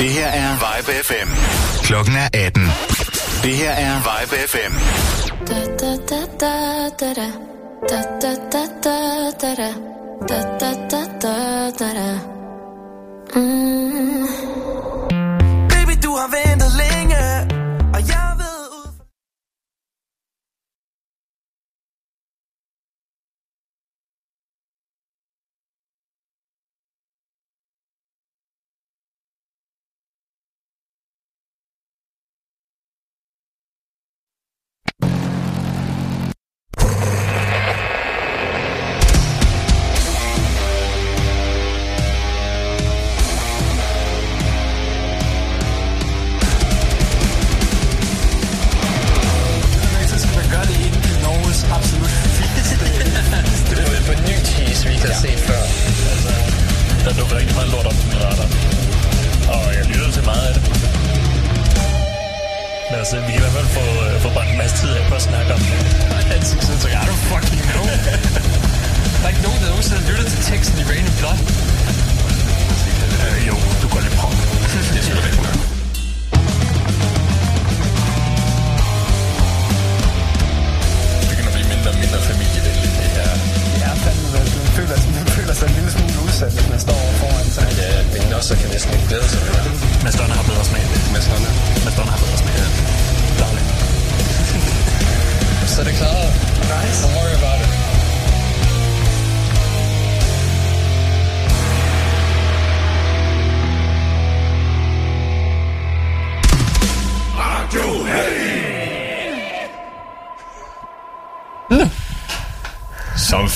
Det her er Vibe FM. Klokken er 18. Det her er Vibe FM. Mm.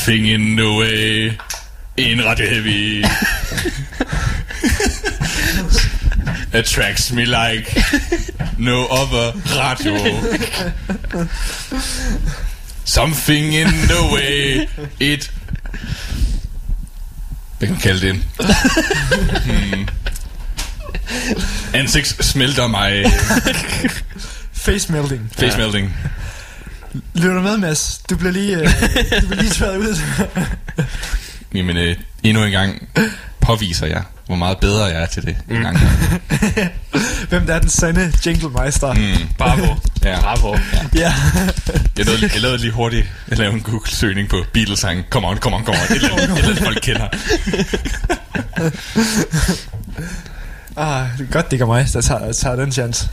Something in the way. In Radio Heavy. Attracts me like no other radio. Something in the way. It... Hvad kan man kalde det? Hmm. Ansigt smelter mig. Face melting. Face melting. Lytter du med, Mads? Du bliver lige, øh, du bliver lige tværet ud. Jamen, øh, endnu en gang påviser jeg, hvor meget bedre jeg er til det. Mm. Gang. Hvem der er den sande jinglemeister? Mm. Bravo. Ja. Bravo. Ja. Jeg lavede, jeg lavede lige hurtigt Jeg lavede en Google-søgning på Beatles-sang Come on, come on, come on Et eller andet, et eller andet folk kender ah, det er godt, det ikke er mig, der tager, tager den chance.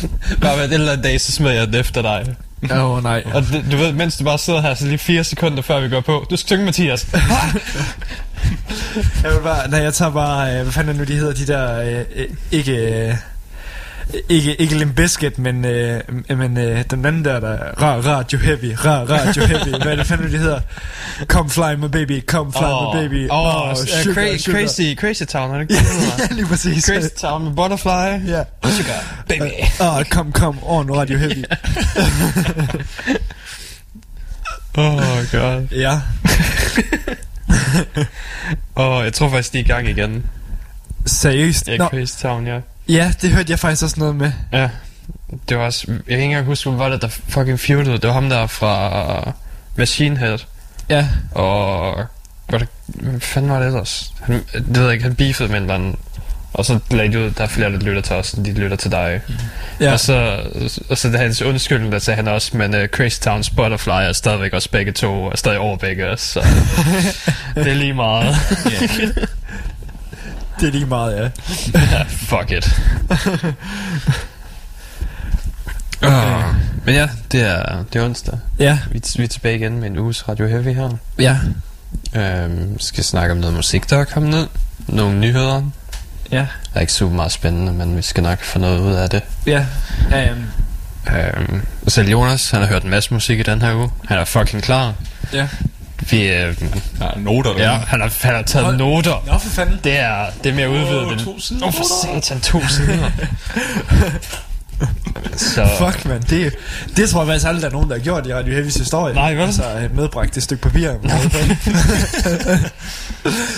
Bare et eller andet dag, så smider jeg den efter dig. Åh, oh, nej. Og det, du ved, mens du bare sidder her, så lige fire sekunder før vi går på. Du skal synge, Mathias. Jeg vil bare, nej, jeg tager bare, øh, hvad fanden er nu de hedder, de der, øh, øh, ikke, øh, ikke, ikke Limp Bizkit, men, øh, men øh, den anden der, der ra, Radio Heavy, ra, Radio Heavy, hvad er det fanden de hedder? Come fly my baby, come fly Åh, my baby. Åh, Åh, oh, sugar, crazy, sugar. crazy, crazy Town, er det ikke ja, lige præcis. Crazy Town med Butterfly. Ja. Sugar, baby. Åh, oh, kom, kom, on Radio Heavy. Oh god. ja. Åh, oh, jeg tror faktisk, de er i gang igen. Seriøst? Ja, Crazy Town, ja. Ja, det hørte jeg faktisk også noget med. Ja. Det var også... Jeg kan ikke engang huske, hvem var det, der fucking feudede. Det var ham der fra Machine Head. Ja, Og... Var det, hvad fanden var det ellers? Han, det ved jeg ikke, han beefede med en eller anden. Og så lagde de ud, der er flere, der lytter til os, end de lytter til dig. ja. Og så, og så det hans undskyldning, der sagde han også, men uh, Crazy Town's Butterfly er stadigvæk også begge to, og stadig over begge os, så det er lige meget. Det er lige meget, ja. ja, fuck it. Okay. Men ja, det er, det er onsdag. Ja, Vi, vi er tilbage igen med en uges Radio Heavy her. ja, Øhm, skal snakke om noget musik, der er kommet ned. Nogle nyheder. ja, Det er ikke super meget spændende, men vi skal nok få noget ud af det. ja. Um, Øhm, selv Jonas, han har hørt en masse musik i den her uge. Han er fucking klar. ja. Vi, øh, Der er noter ja, han har, han har taget Hold- noter. Nå, for fanden. Det er, det er mere udvidet. Åh, end- to sider Åh, for satan, to sider. Så, Fuck, man. Det, det tror jeg faktisk aldrig, der er nogen, der har gjort i Radio Heavy's historie. Nej, vel? Altså, medbragt et stykke papir.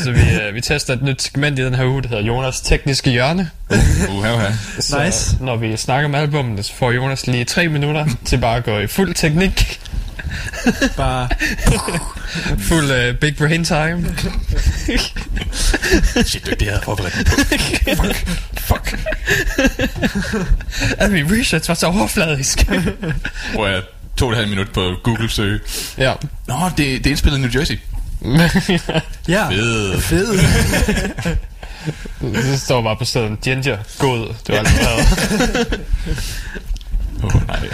så vi, øh, vi tester et nyt segment i den her uge, der hedder Jonas tekniske hjørne. Uha, uha. Så Nice. når vi snakker om albummet, så får Jonas lige tre minutter til bare at gå i fuld teknik. Bare, Fuld uh, big brain time. Shit, det er det, jeg havde forberedt. Fuck. Fuck. Al min research var så overfladisk. Hvor jeg to og et halvt minut på Google søge. ja. Nå, det, det er indspillet i New Jersey. Ja. Fed. Fed. det står bare på stedet Ginger, god. Det var alt. Åh, oh, nej.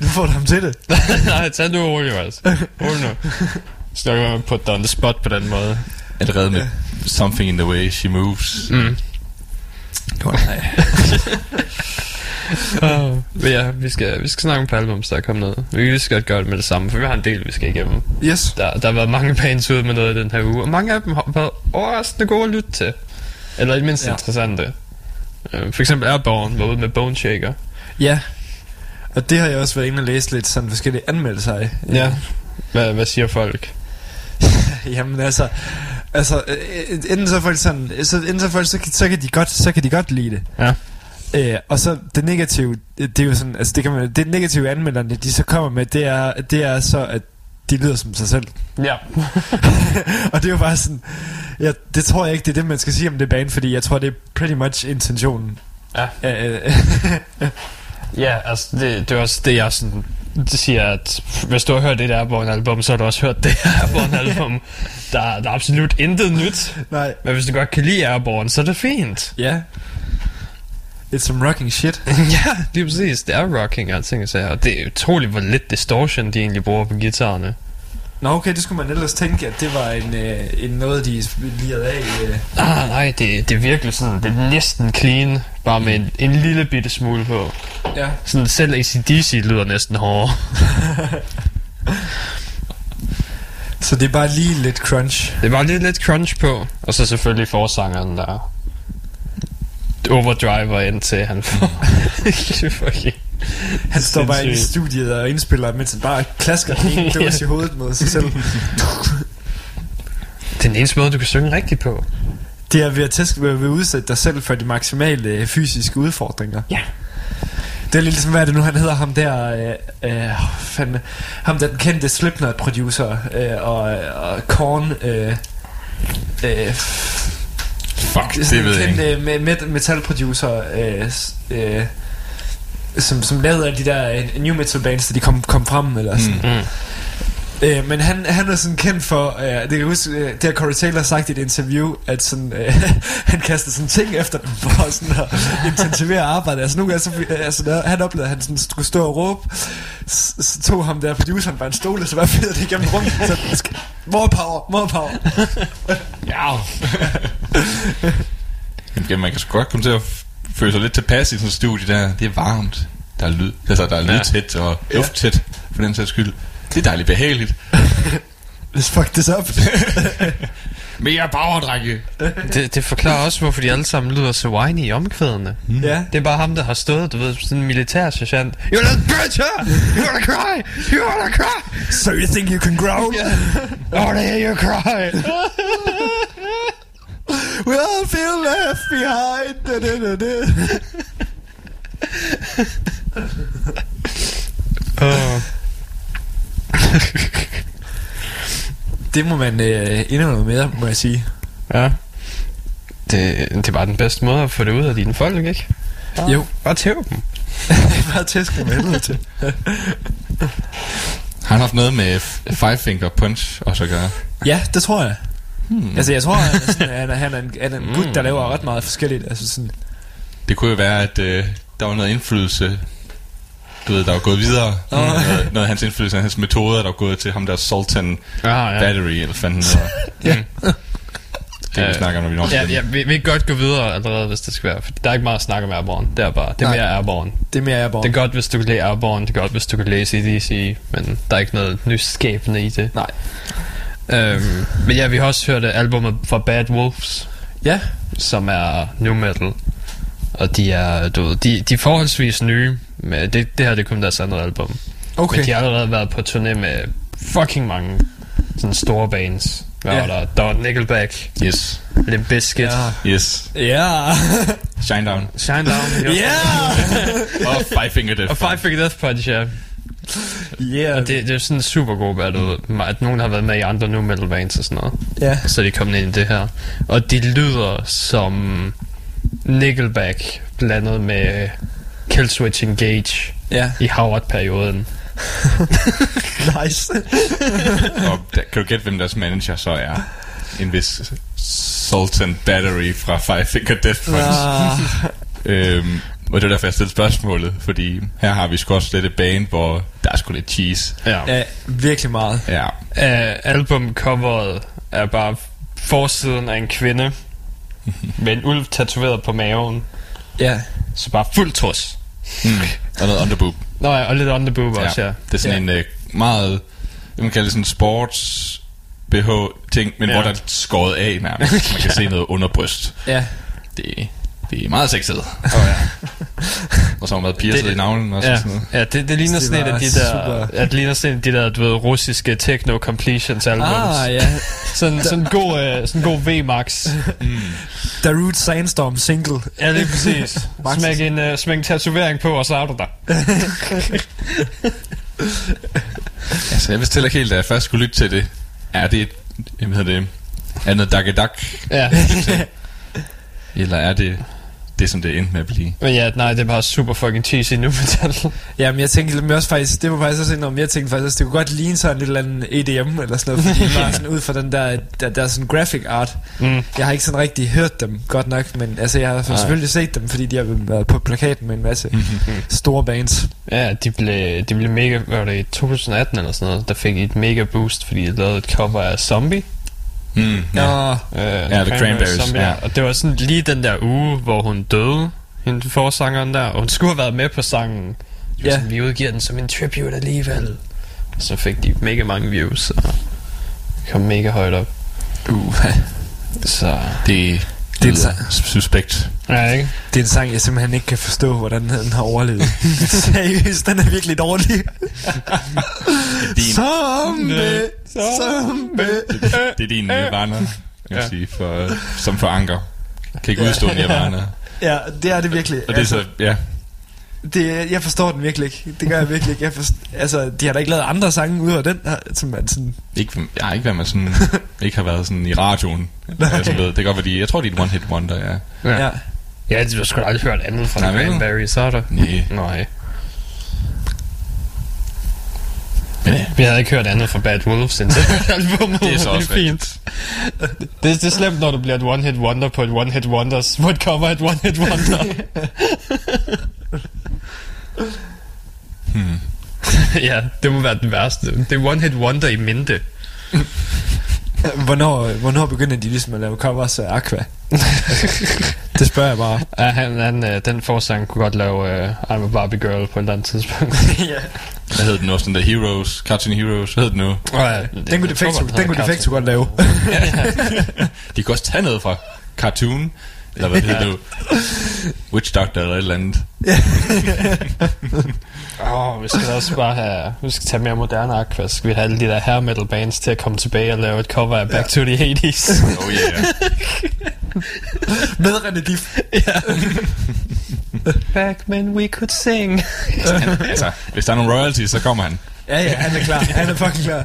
Nu får du ham til det. Nej, tag nu roligt, altså. Roligt nu. Så jeg kan putte dig on the spot på den måde. Allerede med Something in the way she moves. Mm. Nej. Uh, men ja, vi skal, vi skal snakke om på albums, der er kommet noget. Vi kan lige så godt gøre det med det samme, for vi har en del, vi skal igennem. Yes. Der, der har været mange bands ude med noget i den her uge, og mange af dem har været overraskende gode at lytte til. Eller i Ja. ja. interessante. Uh, for eksempel Airborne var ude med Bone Shaker. Ja. Og det har jeg også været inde og læse lidt sådan forskellige anmeldelser af. Ja. Hvad, hvad siger folk? Jamen altså, altså øh, enten så folk sådan, så, enten så folk, så, kan- så, kan de godt, så kan de godt lide det. Ja. Øh, og så det negative, det, det er jo sådan, altså det kan man, det negative anmelderne, de så kommer med, det er, det er så, at de lyder som sig selv. Ja. og det er jo bare sådan, ja, det tror jeg ikke, det er det, man skal sige om det band, fordi jeg tror, det er pretty much intentionen. Ja. Øh, øh, Ja, altså det, det er også det, jeg sådan det siger, at hvis du har hørt det der Airborne-album, så har du også hørt det her Airborne-album. Der, der er absolut intet nyt. nej. Men hvis du godt kan lide Airborne, så er det fint. Ja. It's some rocking shit. ja, lige præcis. Det er rocking, og ting og sager. Og det er utroligt, hvor lidt distortion de egentlig bruger på guitarerne. Nå okay, det skulle man ellers tænke, at det var en, øh, en noget, de lirede af. Øh. Ah, nej, det, det er virkelig sådan, det er næsten clean, bare med en, en lille bitte smule på. Ja. Sådan selv ACDC lyder næsten hårdere. Så det er bare lige lidt crunch. Det er bare lige lidt crunch på, og så selvfølgelig forsangeren der overdriver ind til han får fucking Han står bare i studiet og indspiller, mens han bare klasker en dås i hovedet mod sig selv. Det den eneste måde, du kan synge rigtigt på. Det er ved at tæske, ved at udsætte dig selv for de maksimale øh, fysiske udfordringer. Ja. Det er lidt ligesom, hvad er det nu, han hedder ham der, øh, øh, fandme, ham der den kendte Slipknot-producer, øh, og, og Korn, øh, øh, Fuck, det ved jeg ikke. øh, me- met- metalproducer, øh, øh, som, som lavede alle de der øh, new metal bands, da de kom, kom frem, eller sådan. Mm. Mm. Øh, men han, han er sådan kendt for, øh, det kan jeg huske, øh, det har Corey Taylor sagt i et interview, at sådan, øh, han kaster sådan ting efter dem, for sådan at intensivere arbejdet. Altså nogle gange, så, øh, altså, der, han oplevede, at han sådan skulle stå og råbe, så, så tog ham der produceren bare en stol, og så bare fedede det igennem rummet, så more power, more power. Ja. Jamen, man kan sgu godt komme til at f- føle sig lidt tilpas i sådan et studie der. Det er varmt. Der er lyd. Altså, der er Ja. lydtæt og lufttæt, for den sags skyld. Det er dejligt behageligt. Let's fuck this up. Mere power, drenge. Det, det forklarer også, hvorfor de alle sammen lyder så whiny i omkvædene. ja. Det er bare ham, der har stået, du ved, sådan en militær sergeant. You little bitch, huh? You wanna cry? You wanna cry? So you think you can growl? I wanna hear you cry. We all feel left behind. Da, da, da, da. uh. Det må man øh, indrømme med, må jeg sige. Ja. Det, det er bare den bedste måde at få det ud af dine folk, ikke? Bare, Jo. Bare tæv dem. Bare tæsk mig helvede til. Har han haft noget med Five Finger Punch også at gøre? Ja, det tror jeg. Hmm. Altså, jeg tror, han er, sådan, han er, han er en, han er en gut, der laver ret meget forskelligt. Altså, sådan, Det kunne jo være, at øh, der var noget indflydelse, du ved, der var gået videre. Nå. Noget, noget af hans indflydelse, hans metoder, der var gået til ham der Sultan Ah, ja. Battery, eller fanden hedder. Mm. Det vi snakker om, når vi når Ja, ja vi, vi kan godt gå videre allerede, hvis det skal være. For der er ikke meget at snakke om Airborne. Det er bare, det er Nej. mere Airborne. det er mere jeg Det er godt, hvis du kan lide Airborne. Det er godt, hvis du kan læse EDC. Men der er ikke noget nyskabende i det. Nej. Øhm, men ja, vi har også hørt albumet fra Bad Wolves, Ja, som er new metal. Og de er, du ved, de, de er forholdsvis nye. Men det, det her det er kun deres andet album. okay. Men de har allerede været på turné med fucking mange sådan store bands. Hvad Ja. var der? Der var Nickelback, Yes, Limp Bizkit, Ja. yes. Ja. Shine Down. Shine Down, Ja. Og Five Finger Death og Five Punch. Finger Death Punch, ja. Yeah. Og det, det er sådan en super god battle, at nogen har været med i andre nu metal bands og sådan noget. Ja. Så er de kommet ind i det her. Og de lyder som Nickelback blandet med Killswitch Engage Ja. i Howard-perioden. Nice. Og der, kan du gætte, hvem deres manager så er? En vis Sultan Battery fra Five Finger Death Punch. Ah, Øhm, og det er derfor, jeg stillede spørgsmålet, fordi her har vi sgu også lidt et band, hvor der er sgu lidt cheese. Ja. ja, virkelig meget. Uh, Ja, albumcoveret er bare forsiden af en kvinde med en ulv tatoveret på maven. Ja. Så bare fuld trus. mm. og noget underboob. Nå ja, og lidt underboob ja. også, ja. Det er sådan Ja. en uh, meget, hvad man kalder det sådan sports BH ting, men Ja. ja. hvor der er skåret af nærmest. Man kan se noget underbryst. Ja. Det, det er meget sexet. Oh, ja. Og så har man været pierced Det- i navlen også. Ja, og Sådan noget. ja det, det ligner Det sådan et af de der, ja, det ligner sådan de der, du ved, russiske techno completions albums. Ah, ja. Sådan, sådan en god, uh, sådan en god V-Max. Darude Sandstorm single. Ja, lige præcis. Max. Smæk en, uh, smæk en tatovering på, og så er du der. Altså, jeg vidste heller ikke helt, da jeg først skulle lytte til det. Er det, et- hvad hedder det, andet dakkedak? Ja. Eller er det det, som det endte med at blive? Men ja, nej, det er bare super fucking cheesy nu metal. Jamen, jeg tænkte mere også faktisk, det var faktisk også en om, jeg tænkte faktisk også, det kunne godt ligne sådan et eller andet EDM eller sådan noget, fordi bare sådan ud fra den der, der, der er sådan graphic art. Mm. Jeg har ikke sådan rigtig hørt dem godt nok, men altså jeg har selvfølgelig set dem, fordi de har været på plakaten med en masse store bands. Ja, de blev, de blev mega, var det, i 2018 eller sådan noget, der fik et mega boost, fordi de lavede et cover af Zombie. Mm, Ja. Uh, Ja, The Cranberries, Zombie, ja. Og det var sådan lige den der uge, hvor hun døde, hende forsangeren der, og hun skulle have været med på sangen. De var sådan, vi udgiver den som en tribute alligevel. Og så fik de mega mange views, og kom mega højt op. Uh, Så, det, Det er det er suspekt. ja, ikke? Det er en sang, jeg simpelthen ikke kan forstå, hvordan den har overlevet. Seriøst, den er virkelig dårlig. Din, Zombie, zombie. det er din nirvana, kan Ja. ja. sige, for, som for anker. Kan ikke udstå nirvana. Ja, det er det virkelig. Og det er så, ja, det, jeg forstår den virkelig ikke. Det gør jeg virkelig ikke. Jeg forst, altså, de har da ikke lavet andre sange ud af den her, som man sådan... ikke, jeg har ikke været med sådan, ikke har været sådan i radioen. Altså, ved, det kan godt være, de, jeg tror, det er et one-hit wonder, ja. Ja. Ja, ja du har sgu da aldrig hørt andet fra Nej? Cranberries, så er der? Nej. Nej. Men ja, Vi havde ikke hørt andet fra Bad Wolves jeg hørte albumet. det er så også fint. Det, det er slemt, når du bliver et one-hit wonder på et one-hit wonders, et cover et one-hit wonder. Hmm. ja, det må være den værste. Det er one-hit wonder i mente. Hvornår, hvornår begynder de ligesom at lave covers af Aqua? det spørger jeg bare. Ja, han, han, øh, den forsang kunne godt lave uh, I'm a Barbie Girl på et eller andet tidspunkt. ja. hvad hed den også, den der Heroes, Cartoon Heroes, hvad hed den nu? oh, ja, Den kunne Defecto, den kunne Defecto godt lave. De kunne også tage noget fra Cartoon, eller hvad det hedder nu, Witch Doctor eller et eller andet. Åh, oh, vi skal også bare have... Vi skal tage mere moderne Aqua. Skal vi have alle de der hair metal bands til at komme tilbage og lave et cover af Back to the 80s? Oh yeah. Med René Diff. Back when we could sing. Han, altså, hvis der er nogle royalties, så kommer han. Ja, ja, han er klar. Han er fucking klar.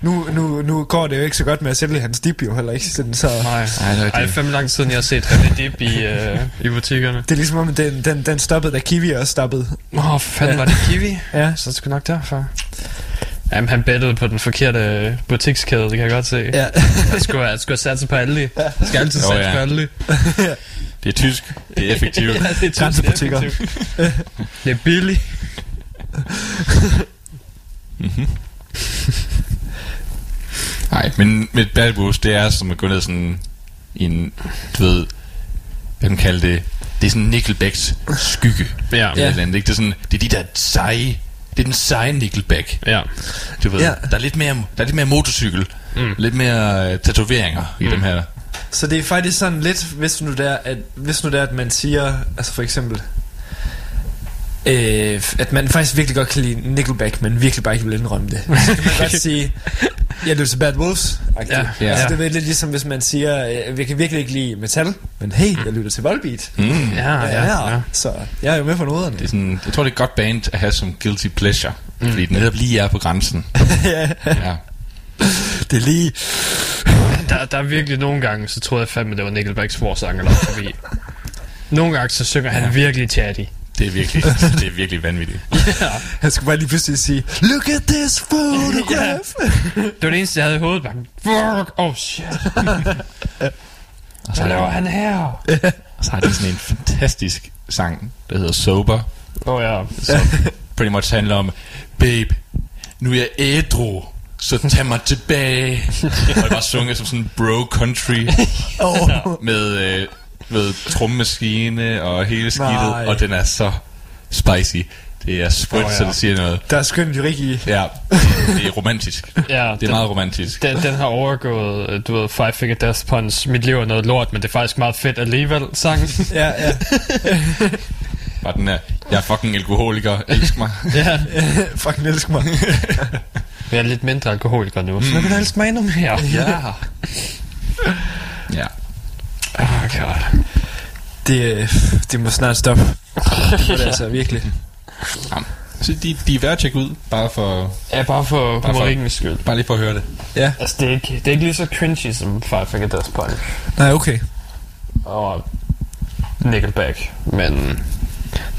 Nu, nu, nu går det jo ikke så godt med at sælge hans dip jo heller ikke. Sådan, så Nej, Ej, det er det. fem lang siden, jeg har set René Dip i, øh, i butikkerne. det er ligesom om, den, den, den stoppede, da Kiwi også stoppede. Åh, oh, fanden var det Kiwi? Ja. Så er det sgu nok derfor. Jamen, han bettede på den forkerte butikskæde, det kan jeg godt se. Ja. Jeg skulle, jeg skulle have sat sig på alle. Jeg skal altid satse ja. på alle. Det er tysk, det er effektivt. Ja, det er tydeligt Grænsebutikker. effektivt. Det er billigt. Nej, men med Bad Wolves, det er som at gå ned sådan i en, du ved, hvad kan man kalde det, det er sådan Nickelbacks skygge. Ja. Eller et eller andet, ikke? Det er sådan, det er de der seje, det er den seje Nickelback. Ja. Du ved, Ja. ja. der, er lidt mere, der er lidt mere motorcykel, Mm. lidt mere uh, tatoveringer mm. i dem her. Så det er faktisk sådan lidt, hvis nu der, at, hvis nu der, at man siger, altså for eksempel, øh, at man faktisk virkelig godt kan lide Nickelback, men virkelig bare ikke vil indrømme det. Så kan man godt sige, Ja, det er så Bad Wolves. Ja, ja. Altså, det er lidt ligesom, hvis man siger, øh, vi kan virkelig ikke lide metal, men hey, jeg lytter til Volbeat. Mm. Ja, ja, ja. Så jeg er jo med på noderne. Det er sådan, jeg tror, det er et godt band at have som guilty pleasure. Mm. Fordi den netop lige er på grænsen. ja, Ja. det er lige... Der, der er virkelig nogle gange, så troede jeg fandme, det var Nickelbacks forsanger, der forbi. Nogle gange, så synger han virkelig chatty. Det er virkelig, det er virkelig vanvittigt. Han skulle bare lige pludselig sige, look at this photograph. Det var det eneste, jeg havde i hovedet. Bare, fuck, oh shit. Og så, laver er, han her? og så har de sådan en fantastisk sang, der hedder Sober. Åh oh, ja. Som pretty much handler om, babe, nu er jeg ædru, så tag mig tilbage. og det var sunget som sådan en bro country oh. med, øh, med trommemaskine og hele skidtet, Nej. og den er så spicy. Det er Åh, oh, ja. så det siger noget. Der er skønt lyrik i. Ja, det er romantisk. ja Det er meget romantisk. Den, den har overgået, du ved, Five Finger Death Punch, Mit liv er noget lort, men det er faktisk meget fedt alligevel, sang. Ja, ja. Bare den er, jeg er fucking alkoholiker, elsk mig. ja. Fucking elsker mig. Jeg er lidt mindre alkoholiker nu, så jeg vil elske mig endnu mere. ja. Ja. Oh god. Det, det må snart stoppe. Det er det altså virkelig. Jamen, Så de, de er værd at tjekke ud, bare for, Ja, bare for Bare for- humorikkens skyld. bare lige for at høre det. Ja. Altså, det er ikke, det er ikke lige så cringy som Five Finger Death Punch Nej, okay. og Nickelback, men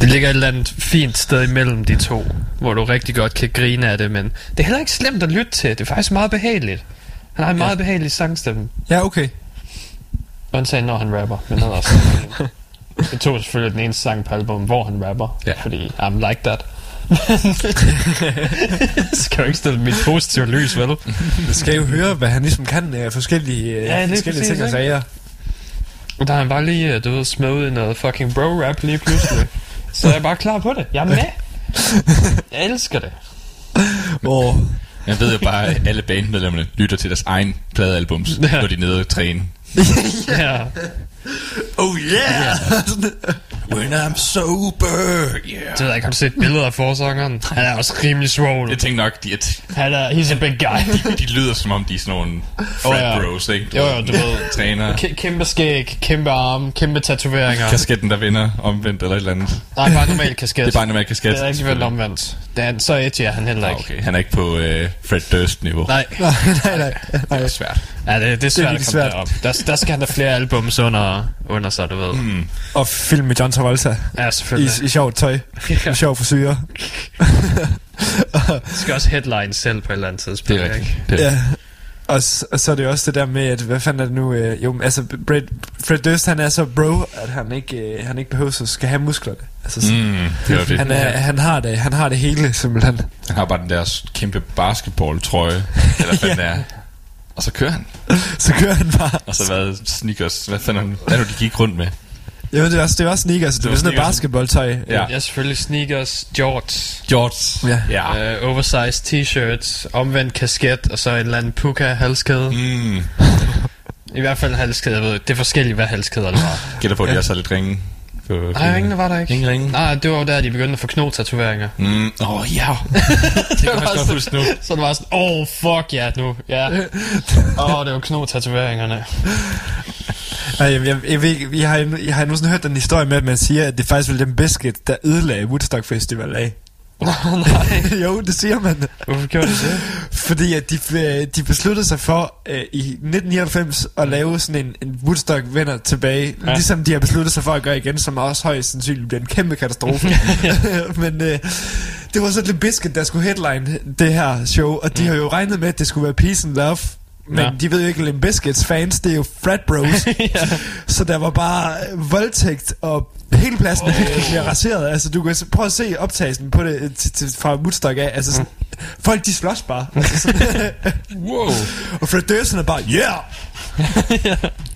det ligger et eller andet fint sted imellem de to, hvor du rigtig godt kan grine af det, men det er heller ikke slemt at lytte til. Det er faktisk meget behageligt. Han har en meget behagelig sangstemme, Ja, okay. Undtagen når han rapper, men han er også Det tog selvfølgelig den eneste sang på album, hvor han rapper, Ja. fordi I'm like that. skal jo ikke stille mit positive lys, vel? Du skal jo høre, hvad han ligesom kan af forskellige, Ja, ja, lige forskellige præcis, ting og sager. Der har han bare lige, øh, du ved, smed ud i noget fucking bro-rap lige pludselig. Så jeg er bare klar på det. Jeg er med. Jeg elsker det. Oh, Jeg ved jo bare, at alle bandmedlemmerne lytter til deres egen pladealbums, Ja. når de er nede og træne. Ja. oh yeah! When I'm sober, yeah. Det ved jeg ikke, har du set billeder af forsangeren? Han er også rimelig svogl. Jeg tænker nok, de, er t- Han er, he's a big guy. de lyder som om, de er sådan nogle frat Åh, ja. bros, ikke? Jo, jo, du ved. Træner. K- kæmpe skæg, kæmpe arme, kæmpe tatoveringer. Kasketten, der vinder omvendt eller et eller andet. Nej, bare normal kasket. Det er bare en normal kasket. Det er ikke vel omvendt. Det er, så edgy er han heller Ah, ikke. okay. Han er ikke på øh, Fred Durst-niveau. Nej, nej, nej, nej. Det er svært. ja, det, det er svært virkelig at komme svært. derop. Der, der skal han have flere albums under, under sig, du ved. Mm. Og film med John Travolta Ja, i, selvfølgelig. i sjovt tøj. Ja. I sjov. Det skal også headline selv på et eller andet tidspunkt. Det er ikke? rigtigt. Det er Ja. Og, og så er det også det der med, at hvad fanden er det nu? Øh, jo, altså, Fred, Fred Durst, han er så bro, at han ikke, øh, han ikke behøver at skal have musklerne. Altså, mm. Mm, det er det. han, er, han, har det, han har det hele, simpelthen. Han har bare den der kæmpe basketball-trøje, eller hvad den er. Og så kører han. Så kører han bare. Og så hvad sneakers, hvad fanden hvad er det, de gik rundt med? Jo, det er også, det er også sneakers. Det, det var er sådan noget basketballtøj. Ja. Ja, selvfølgelig sneakers, jorts, George. Ja. Ja. uh, oversized t-shirts, omvendt kasket, og så en eller anden puka halskæde. Mm. I hvert fald halskæde, jeg ved. Det er forskelligt, hvad halskæder det var. Gætter på, at de også har lidt ringe. Nej, ingen var der ikke. Ingen ringe? Nej, det var jo der, de begyndte at få knotatoveringer. Mm. Åh, oh, ja. det kan man var også godt huske nu. Så det var sådan, oh, fuck ja, nu. Ja. Åh, oh, det var knotatoveringerne. Ej, jeg, jeg, jeg, ved, jeg, har, jeg, jeg har nogensinde hørt den historie med, at man siger, at det faktisk var den biscuit, der ødelagde Woodstock Festival af. Nej, jo, det siger man. hvorfor gjorde de det? Fordi at de, øh, de besluttede sig for øh, i 1999 at lave sådan en, en Woodstock vinder tilbage. Ja. Ligesom de har besluttet sig for at gøre igen, som også højst sandsynligt bliver en kæmpe katastrofe. Men øh, det var så lidt Biscuit, der skulle headline det her show, og de Mm. har jo regnet med, at det skulle være peace and love. Men Ja. de ved jo ikke, at Limp Bizkits fans, det er jo frat bros. ja. Så der var bare voldtægt, og hele pladsen oh. bliver raseret. Altså, du kan prøve at se optagelsen på det til, til, fra Woodstock af. Altså, sådan, folk de slås bare. Altså, sådan, Wow. og Fred Durst han er bare, yeah!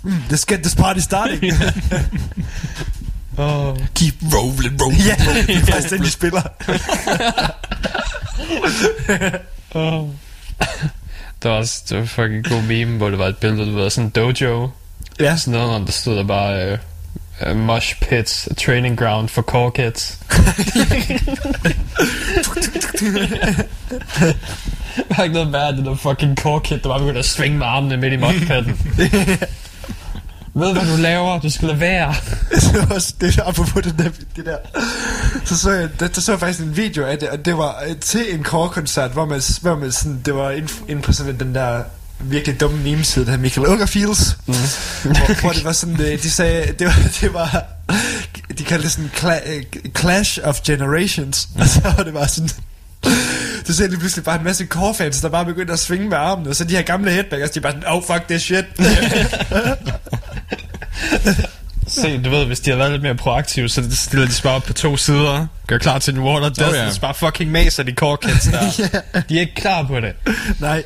mm, let's get this party starting. Oh. Keep rolling, rolling. ja, det er faktisk den, de spiller. Oh. Der var også det var fucking god meme, hvor det var et billede, du ved, sådan en dojo. Ja, Sådan noget, og der stod der bare, uh, uh, mosh pits, a training ground for core kids. Der var ikke noget værd, det der fucking core-kid, der bare begyndte at svinge med armene midt i modpatten. Ved hvad du laver? Du skal lade være. det var også det der, apropos det der, det der. Så så jeg, der, der så jeg faktisk en video af det, og det var øh, til en core-koncert, hvor man, hvor man sådan, det var inden, inde på sådan den der virkelig dumme meme-side, der hedder Michael Unger-Fields, mm. hvor, hvor, det var sådan, øh, de sagde, det var, det var de kaldte det sådan cla- øh, Clash of Generations, og så var det bare sådan, du ser lige pludselig bare en masse core-fans, der bare begyndte at svinge med armene, og så de her gamle headbangers, de er bare sådan, oh fuck this shit. Se, du ved, hvis de har været lidt mere proaktive, så stiller de bare op på to sider, gør klar til en water death, Oh, ja. yeah. bare fucking maser de core kids der. De er ikke klar på det. Nej,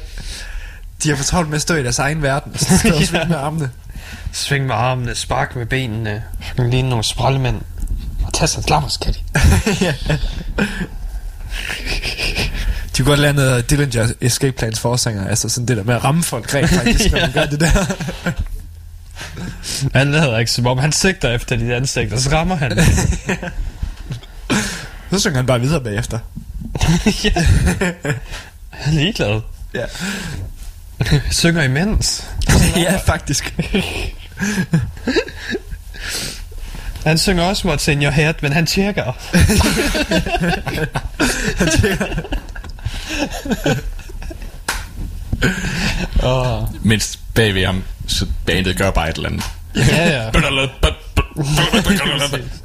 de har fortalt med at stå i deres egen verden, og så skal de svinge med armene. Sving med armene, spark med benene, fucking ligne nogle sprællemænd. Og tag sig en klammer, skal de. De kunne godt lære noget af Dillinger Escape Plans forsanger, altså sådan det der med at ramme folk rent faktisk, når man gør det der. Han lader ikke som om, han sigter efter de ansigter, så rammer han. Så synger han bare videre bagefter. Han er ligeglad. Ja, Synger imens. ja faktisk. Han synger også What's in your head, men han tjekker. Åh, Mens bagved ham, så bandet gør bare et eller andet. ja, ja.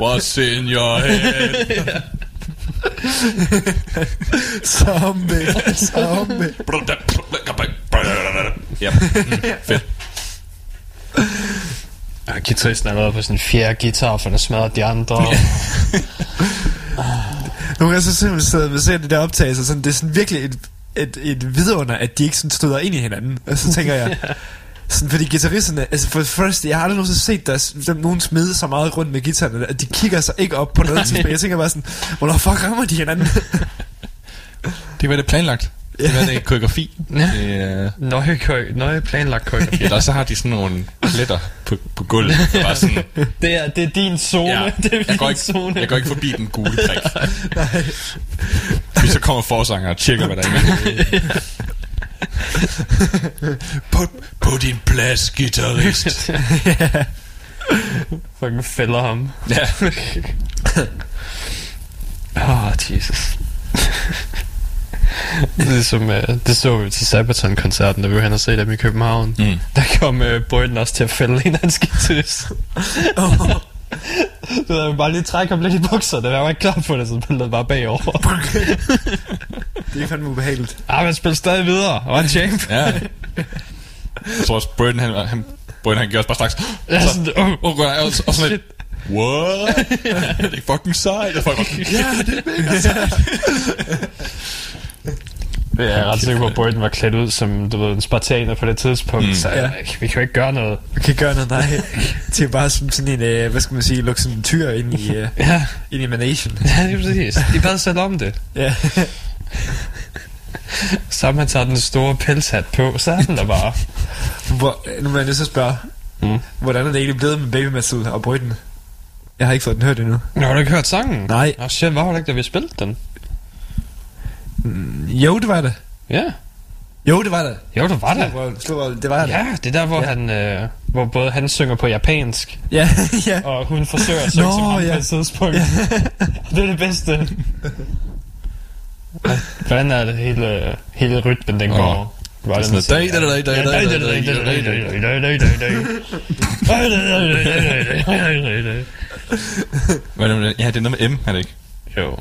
What's in your head? Zombie, zombie. Ja, fedt. Og guitaristen har været på sådan en fjerde guitar, for at smadre de andre. Nogle gange så simpelthen sidder og ser det der optagelse, sådan, det er sådan virkelig et, et, et vidunder, at de ikke sådan støder ind i hinanden. Og så tænker jeg, sådan, fordi guitaristerne, altså for det første, jeg har aldrig nogensinde set der, dem, nogen smide så meget rundt med guitarerne, at de kigger sig ikke op på noget tidspunkt. Jeg tænker bare sådan, hvornår fuck rammer de hinanden? Det var det planlagt. Det var det koreografi. Ja. Øh, Nøje, kø- nøje planlagt koreografi. eller så har de sådan nogle pletter på, på gulvet. Der sådan, Det er, det er din zone. ja, det er jeg, går ikke, zone. jeg går ikke forbi den gule prik. Fordi så kommer forsanger og tjekker, hvad der er. på, på din plads, guitarist. Fucking fælder ham. Ja. Åh, oh, Jesus. Det, er som, uh, det så vi til Sabaton-koncerten, da vi var hen og se dem i København. Mm. Der kom uh, Boyden også til at fælde en af hans guitarist. Du ved, bare lige trække ham lidt i bukserne. Jeg var ikke klar på det, så spillede bare bagover. Det er fandme ubehageligt. ah, men spillede stadig videre. Og en champ. ja. Jeg tror også, Braden, han, han, Braden, han gjorde også bare straks. Jeg er sådan, oh, Og, og, og, og sådan lidt, what? det er fucking sejt. Og folk var sådan, ja, det er mega sejt. Jeg er ret sikker på, at Boyden var klædt ud som, du ved, en spartaner på det tidspunkt. Mm. Så Ja. ja. vi kan jo ikke gøre noget. Man kan gøre noget, nej. Det er bare som sådan en, øh, hvad skal man sige, lukke sådan en tyr ind i, øh, Ja, ind i Manation. ja det er præcis. De bad selv om det. Ja. Så man tager den store pelshat på, så er den der bare. Hvor, nu må jeg næsten spørge, Mm. hvordan er det egentlig blevet med Baby Metal og Bryden? Jeg har ikke fået den hørt endnu. Nå, har du ikke hørt sangen? Nej. Nå, shit, var det ikke, da vi spillede den? Jo, det var det. Ja. Jo, det var det. Jo, det var det. Slå, det var det. Ja, det er der, hvor, Ja. ja. han, øh, hvor både han synger på japansk, Ja, ja. og hun forsøger at synge Nå, som ham ja. på et tidspunkt. det er det bedste. Hvordan er det hele, hele rytmen, den går? Var Det er sådan noget, dag, dag, dag, dag, dag, dag, Hvad er det med det? Ja, det er noget med M, er det ikke? Jo.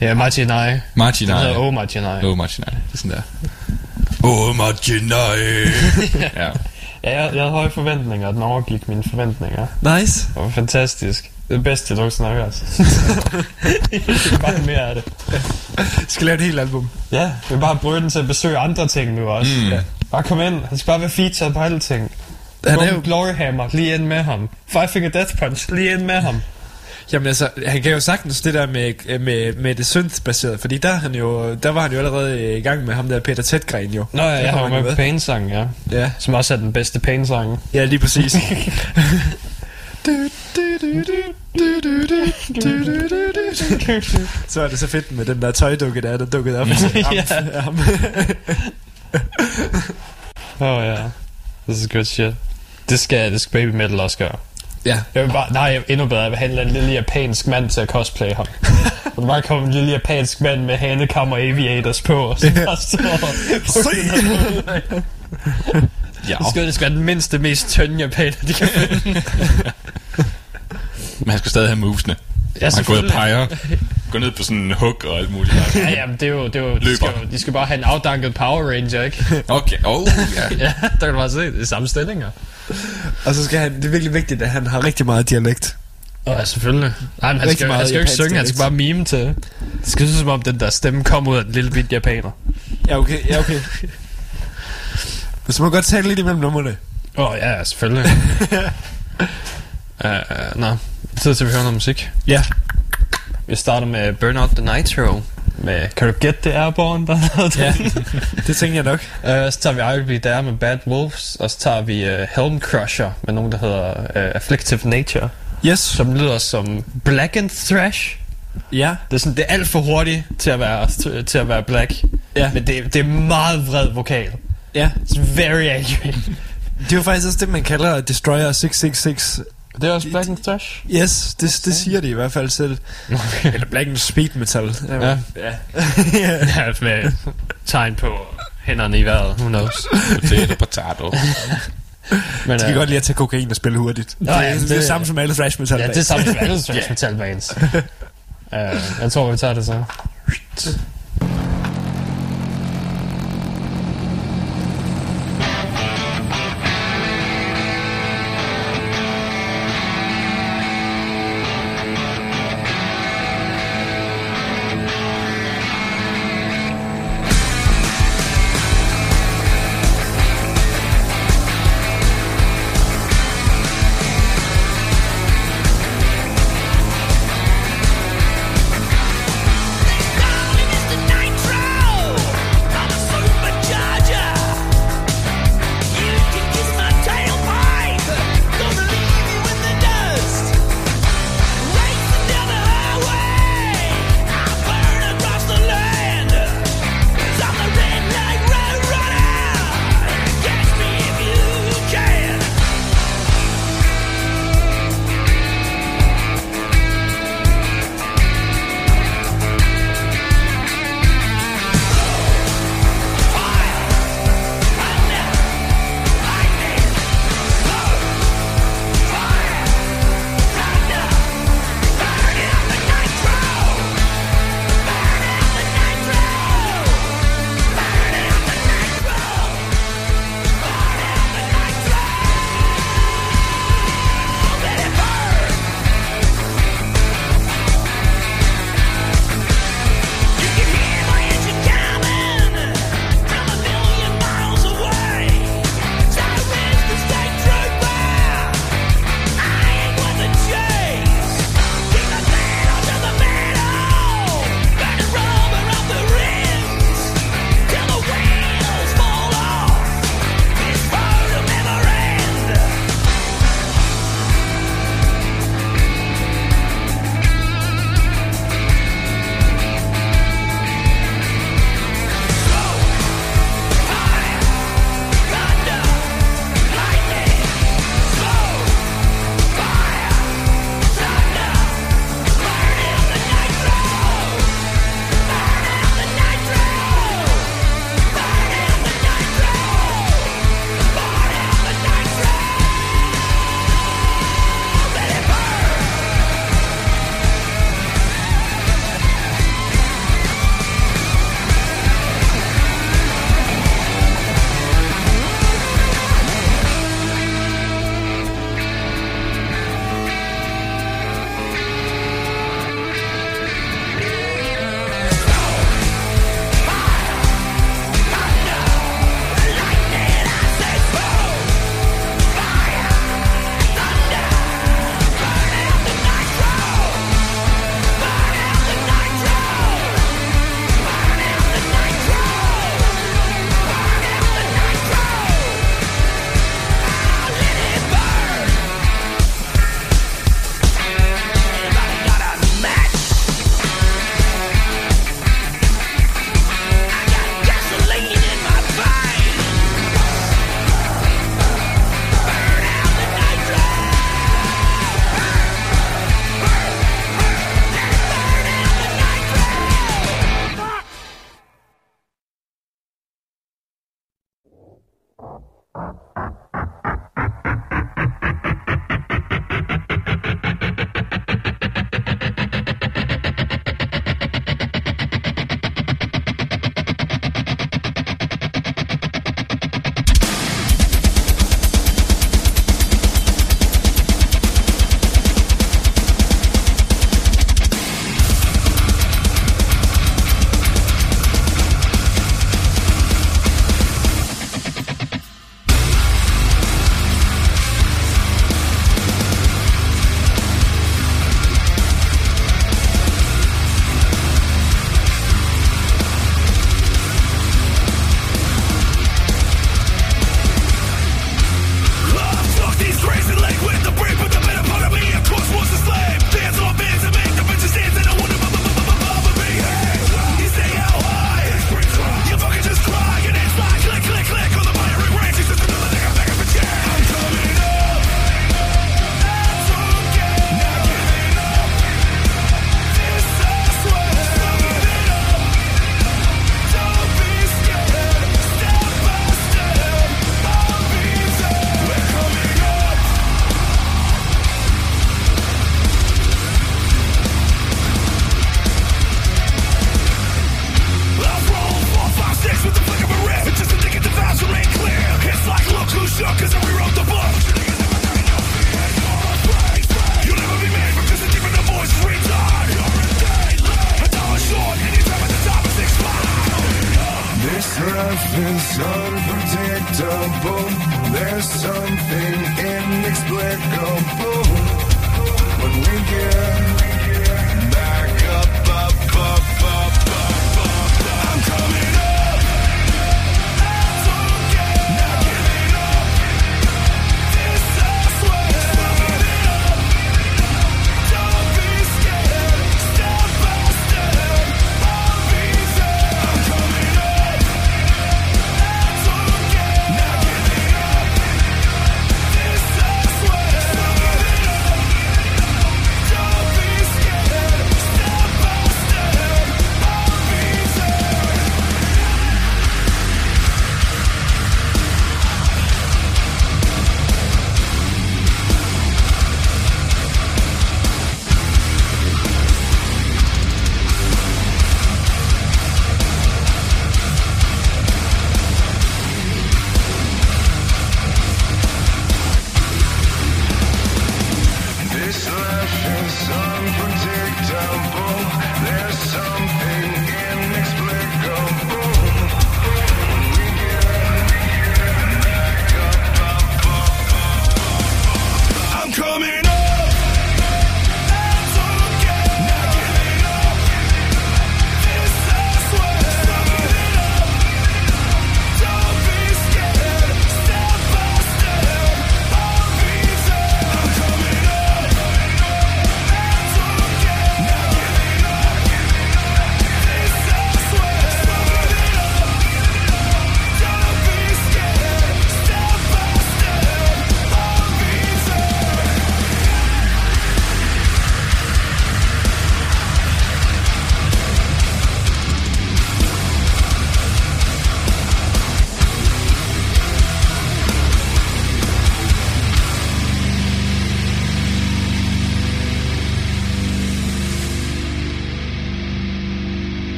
Ja, Martinai. Martin, Den nej. hedder Oh Martinai. Åh, Martin, nej. Det er sådan der. Åh, Martin, nej. Ja. Ja, jeg, jeg havde høje forventninger, og den overgik mine forventninger. Nice. Det var fantastisk. Det er det bedste, jeg nogensinde har hørt. bare mere af det. Jeg skal lave et helt album. Ja, vi vil bare bruge den til at besøge andre ting nu også. Mm. Ja. Bare kom ind. Han skal bare være featured på alle ting. Han er jo, Glory Hammer, lige ind med ham. Five Finger Death Punch, lige ind med ham. Jamen altså, han kan jo sagtens det der med, med, med det synth-baserede, fordi der, er han jo, der var han jo allerede i gang med ham der Peter Tedgren jo. Nå ja, jeg har med på Pain-sang, ja. Ja, Som også er den bedste Pain-sang. ja lige præcis. Så er det så fedt med den der tøjdukke der, der dukkede op. Ja. Oh ja. This is good shit. Det skal, det skal Baby Metal også gøre. Ja. Jeg vil bare, nej, endnu bedre. Jeg vil have en lille japansk mand til at cosplay ham. Og bare kommer en lille japansk mand med hanekammer aviators på, og så bare står Ja, Det skal, det skal være den mindste, mest tynde japaner, de kan finde. men han skal stadig have movesene. Ja, han går ud og peger. Går ned på sådan en hook og alt muligt. Ja, jamen, det er jo, det er jo de, skal, de skal bare have en afdanket Power Ranger, ikke? Okay, oh, ja. ja, der kan du bare se, det er samme stillinger. Og så skal han, det er virkelig vigtigt, at han har rigtig meget dialekt. Åh, ja, selvfølgelig. Nej, men han skal, han skal jo ikke synge, han skal bare mime til. Det skal se som om, den der stemme kommer ud af en lille bit japaner. Ja, okay. Ja, okay. Men så må godt tale lidt imellem numrene. Åh, oh, ja, selvfølgelig. uh, uh, nå, tid til vi hører noget musik. Ja. Vi starter med Burn Out The Nitro. Med, kan du gætte det Airborne, der hedder Ja, det tænker jeg nok. Uh, så tager vi I Will Be There med Bad Wolves, og så tager vi uh, Helm Crusher med nogen, der hedder uh, Afflictive Nature, Yes. som lyder som Black and Thrash. Ja. Det er, sådan, det er alt for hurtigt til at være, til at være black, Ja. men det, det er meget vred vokal. Ja. It's very angry. Det er jo faktisk også det, man kalder Destroyer 666. Det er også Black and Thrash? Yes, det, det siger de i hvert fald selv. Eller Black and Speed Metal. Ja. ja. Ja, med tegn på hænderne i vejret. Who knows? Potato, potato. Men, De kan øh, godt lide at tage kokain og spille hurtigt. Nå, det, ja, er, det, det- det er samme som alle thrash metal. Ja, det er samme som alle thrash metal bands. uh, jeg tror, vi tager det så.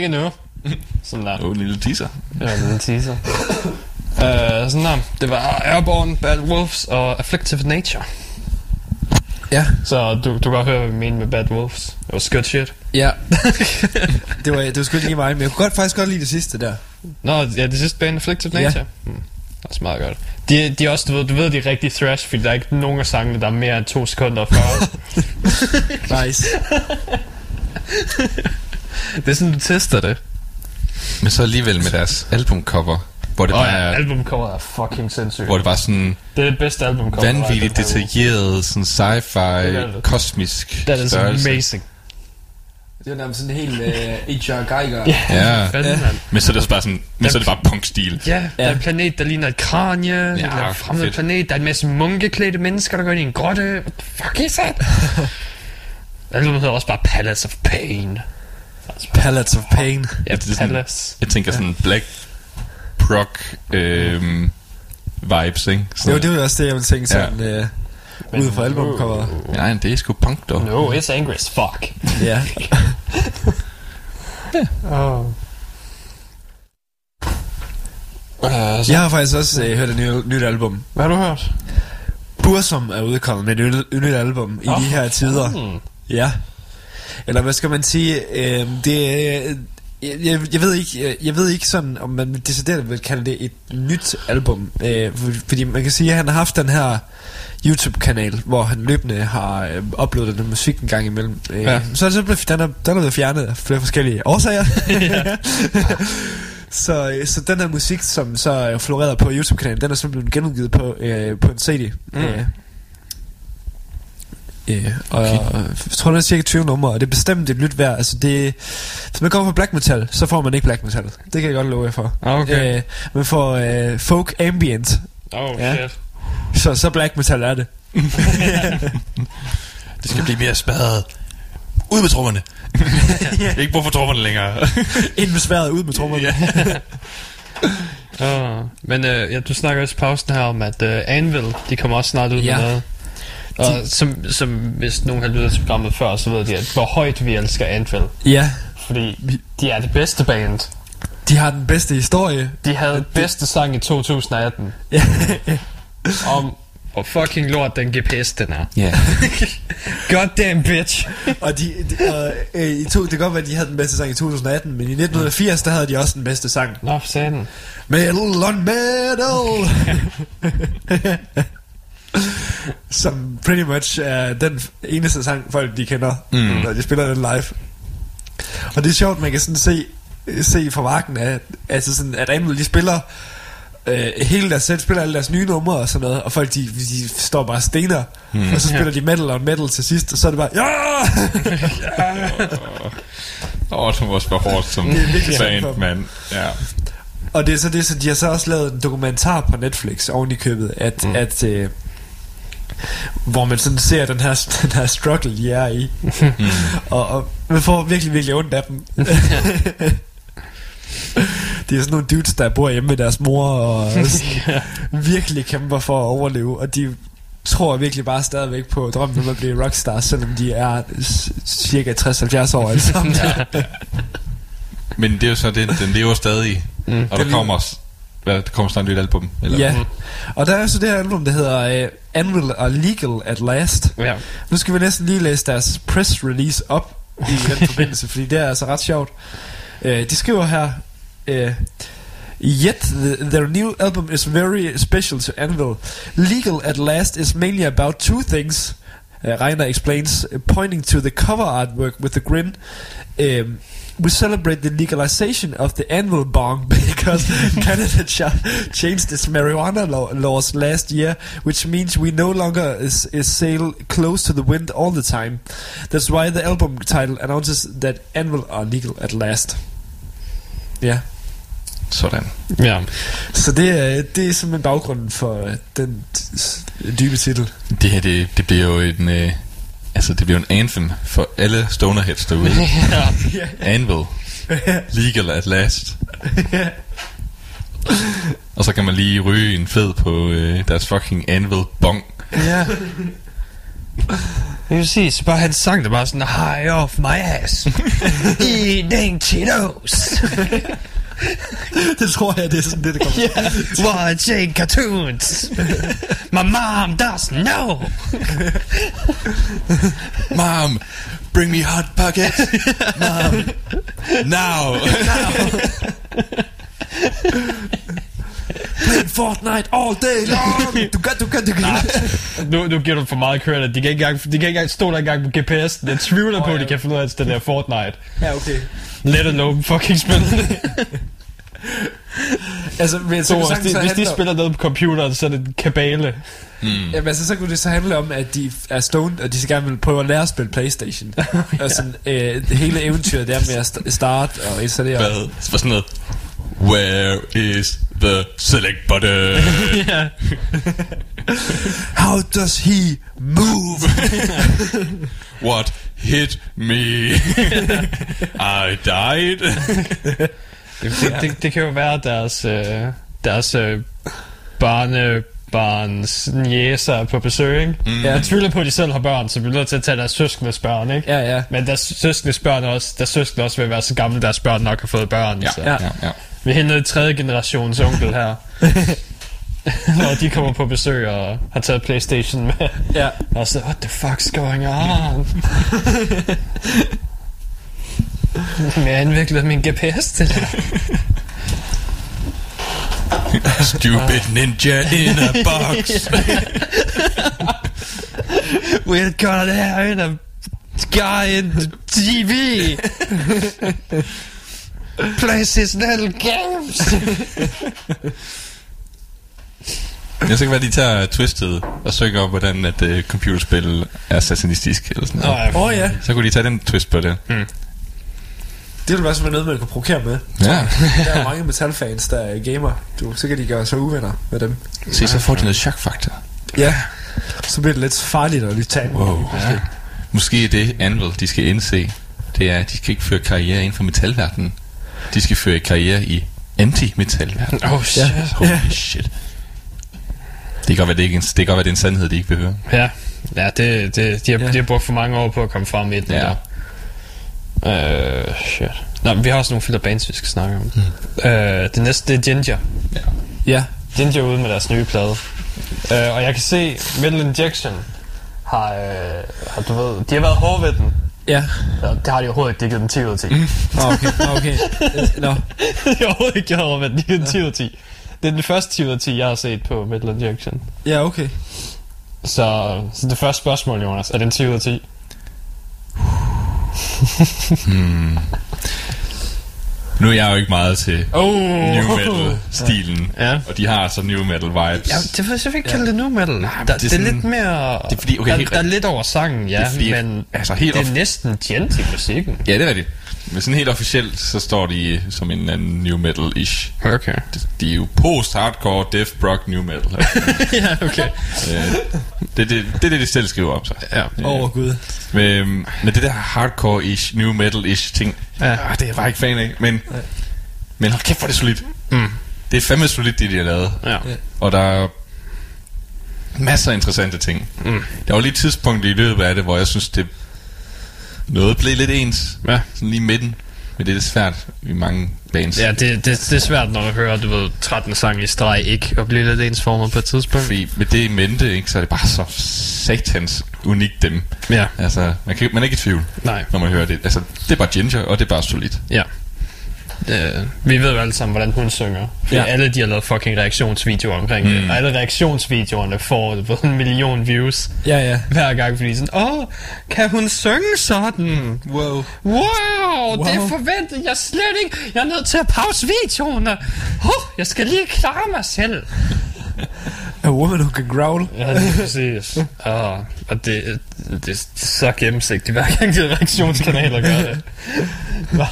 Ikke nu. Sådan der. Oh, en lille teaser. Det var en lille teaser. uh, sådan der. Det var Airborne, Bad Wolves og Afflictive Nature. Ja. Så du, du kan godt høre, hvad vi mener med Bad Wolves. Det var skørt shit. Ja. det var, det var sgu ikke lige mig, men jeg kunne godt, faktisk godt lide det sidste der. Nå, ja, det sidste band, Afflictive. Nature. Ja. Hmm. Det er meget godt. De, de er også, du ved, du ved, de er rigtig thrash, fordi der er ikke nogen af sangene, der er mere end to sekunder før. Nice. Det er sådan, du tester det. Men så alligevel med deres albumcover, hvor det Og bare ja, er, albumcoveret er fucking sindssygt. hvor det bare sådan Det er det bedste albumcover. der er vanvittigt uge. detaljeret, sådan sci-fi, det. kosmisk That is størrelse. amazing. Det var nærmest sådan en helt uh, H.R. Geiger. Ja, Ja. fanden, Ja. Men så er det også bare sådan, men så er det bare punkstil. Ja, der er en planet, der ligner et kranje. Ja, det er en fremmed fedt. planet. Der er en masse munkeklædte mennesker, der går ind i en grotte. What the fuck is that? Albumet hedder også bare Palace of Pain. Pallets of Pain. Ja, det er sådan- Palace. Jeg tænker sådan black prog øhm, vibes, ikke? Det Sådan, var, det var også det, jeg ville tænke sådan, ja. uh, ud fra albumcoveret. Nej, det er sgu punk, dog. No, it's angry as fuck. Ja. Oh. Uh, så, Jeg har faktisk også uh, hørt et nyt, nyt album. Hvad har du hørt? Bursum er udkommet med et nyt, nyt album i Åh, de her tider. Mm. Ja. Eller hvad skal man sige? Øh, det er... Jeg, jeg, ved ikke jeg, ved ikke sådan om man decideret vil kalde det et nyt album øh, for- fordi man kan sige at han har haft den her YouTube kanal hvor han løbende har øh, uploadet den musik en gang imellem øh, Ja. så er det blevet, den er, den er blevet fjernet af flere forskellige årsager så, øh, så den her musik som så er floreret på YouTube kanalen den er så blevet genudgivet på, øh, på en CD mm. øh, Øh, og okay. jeg tror, det er cirka 20 numre, og det er bestemt et lyt værd. Altså, det, hvis man kommer fra black metal, så får man ikke black metal. Det kan jeg godt love jer for. Okay. Øh, men for øh, folk ambient, Oh, Ja. shit. så, så black metal er det. Det skal blive mere spadet. Ud med trommerne. ikke brug for trommerne længere. Ind med sværet, ud med trommerne. Oh. Men uh, ja, du snakker også pausen her om, at uh, Anvil, de kommer også snart ud Ja. med noget. Og som, som hvis nogen har lyttet til programmet før, så ved de, at hvor højt vi elsker Anvil. ja, Fordi de er det bedste band. de har den bedste historie. De havde bedste sang i 2018. Ja. om hvor fucking lort den GPS den er. Ja. Goddamn bitch. og de, de og, øh, i to, det kan godt være, at de havde den bedste sang i 2018, men i 1980, der havde de også den bedste sang. Nå, for satan. Metal on metal! Som pretty much er den eneste sang, folk de kender, mm. når de spiller den live. Og det er sjovt, man kan sådan se, se fra marken, at, altså sådan, at Anvil, de spiller øh, hele deres sæt, spiller alle deres nye numre og sådan noget, og folk de, de står bare og stener, mm. og så spiller de metal on metal til sidst, og så er det bare, ja! Åh, oh, det må også være hårdt som er fan, mand. Ja. Og det er så det, så de har så også lavet en dokumentar på Netflix oven i købet, at, mm. at øh, hvor man sådan ser den her, den her struggle, de er i. mm. og, og man får virkelig, virkelig ondt af dem. det er sådan nogle dudes, der bor hjemme med deres mor, og sådan, virkelig kæmper for at overleve, og de tror virkelig bare stadigvæk på drømmen om at blive rockstar, selvom de er cirka 60-70 år alle sammen. Men det er jo så det, den lever stadig. Mm. Og der Den kommer, hvad, der kommer snart et nyt album. Eller? Ja, og der er så det her album, der hedder uh, Anvil are Legal at Last. Ja. Nu skal vi næsten lige læse deres press release op i den forbindelse, fordi det er altså ret sjovt. Uh, de skriver her, uh, Yet the, their new album is very special to Anvil. Legal at Last is mainly about two things. Uh, Reiner explains, uh, pointing to the cover artwork with a grin. Um, we celebrate the legalization of the anvil bong because Canada ch- changed its marijuana law- laws last year, which means we no longer is, is sail close to the wind all the time. That's why the album title announces that anvil are legal at last. Ja, Sådan. Ja. så det er, det er simpelthen baggrunden for den dybe titel. Det her, det, det bliver jo en... Øh, altså, det bliver en anthem for alle stonerheads derude. ja. Anvil. Legal at last. Og så kan man lige ryge en fed på øh, deres fucking Anvil bong. Ja. Det vil sige, så bare hans sang, der bare sådan, high off my ass. Eating Cheetos. det tror jeg, det er sådan det, det kommer. yeah. Watching cartoons. My mom doesn't know. Mom, bring me hot pocket. Mom, now. Play Fortnite all day long. Du kan, du kan, du kan. Nu, nu giver du for meget credit. De kan ikke engang, de kan ikke engang stå der engang på GPS. Jeg tvivler på, at de kan finde ud af den der Fortnite. Ja, okay. Let alone fucking spille det. Altså, men så, Så, kunne hvis, sagtens de, hvis de spiller noget på computeren, så er det en kabale. Jamen, altså, så kunne det så handle om, at de er stoned, og de så gerne vil prøve at lære at spille Playstation. Og sådan, øh, det hele eventyret der med at st- starte og installere. Hvad? Så var sådan noget. Where is the select button? ja. How does he move? What hit me? I died. Det, det, det, det kan jo være deres, øh, deres øh, barnebarns næser er på besøg, ikke? Mm. Ja. Jeg tvivler på, at de selv har børn, så vi er nødt til at tage deres søskendes børn, ikke? Ja, ja. Men deres søskendes børn er også, deres søskende også vil være så gamle, deres børn nok har fået børn. Ja, så. ja, ja. Vi henter et tredje generations onkel her. Når de kommer på besøg og har taget Playstation med. Ja. Og så, what the fuck's going on? Men jeg indviklede min GPS til det. Stupid ninja in a box. We're gonna have a guy in the TV. Plays his little games. Jeg så kan være, de tager twistet og søger op, hvordan at uh, computerspil er satanistisk eller sådan noget. Åh oh, ja, Så kunne de tage den twist på det. det ville være sådan noget, man kunne provokere med. Ja. Der er mange metalfans, der er gamer. Du, så kan de gøre sig uvenner med dem. Se, så får de noget chokfaktor. Ja. Så bliver det lidt farligt at lytte til. Wow. Ja. Måske er det Anvil, de skal indse. Det er, at de skal ikke føre karriere inden for metalverdenen. De skal føre karriere i anti-metalverdenen. Oh shit. Holy shit. Det kan godt være, det, ikke en, det kan godt være, det er en sandhed, de ikke vil høre. Ja, ja det, det, de, har, Ja. de har brugt for mange år på at komme frem i den Ja. der. Uh, shit. Nå, men vi har også nogle flere bands, vi skal snakke om. Mm. Uh, det næste, det er Ginger. Ja. Ginger er ude med deres nye plade. Uh, og jeg kan se, Metal Injection har, uh, har, du ved, de har været hårde ved den. Ja. Ja, det har de overhovedet ikke, det givet dem 10 ud af 10. Oh, okay. Okay. Nå. de har overhovedet ikke gjort ved den, de givet dem 10 ud af 10. Det er den første 10 ud af 10, jeg har set på Metal Injection. Ja, okay. Så, så det første spørgsmål, Jonas, er det en 10 ud af 10? Nu er jeg jo ikke meget til Oh. new metal-stilen. Ja. Og de har så new metal vibes. Ja, det vil jeg ikke kalde det nu metal. Nej, der, det, det er er lidt sådan- mere... Det er fordi- okay, der, helt der er lidt over sangen, ja, Det er fordi, men altså, helt det er off- næsten gent i musikken. Ja, det er rigtigt. Men sådan helt officielt, så står de som en eller anden new metal-ish. Okay. De- De er jo post-hardcore, death, rock, new metal. ja, okay. Øh, det, det, det er det, de selv skriver om sig. Ja. Åh, oh, gud. Men, men det der hardcore-ish, new metal-ish ting, Ja. ja. ah, det er jeg bare ikke fan af. Men, men hold kæft, hvor er det solidt. Mm. Det er fandme solidt, det de har lavet. Ja. Og der er masser af interessante ting. Mm. Der var lige et tidspunkt i løbet af det, hvor jeg synes, det noget blev lidt ens. Ja. Sådan lige midten. Men det er svært i mange bands. Ja, det, det, det er svært, når du hører, du ved, 13 sange i streg ikke, og blive lidt ensformet på et tidspunkt. Fordi med det i mente, ikke, så er det bare så satans unikt dem. Ja, Altså, man, kan, man er ikke i tvivl, nej. når man hører det. Altså, det er bare Ginger, og det er bare solidt. Ja. Øh, vi ved jo alle sammen, hvordan hun synger. Fordi Ja. alle de har lavet fucking reaktionsvideoer omkring mm. det. Og alle reaktionsvideoerne får ved, en million views Ja, ja. hver gang, fordi sådan, åh, kan hun synge sådan? Wow. Wow, wow, det forventede jeg slet ikke. Jeg er nødt til at pause videoen. og- Huh, jeg skal lige klare mig selv. A woman who can growl. Ja, det er præcis. Ah, og det, det er så gennemsigtigt, hver gang de reaktionskanaler gør det.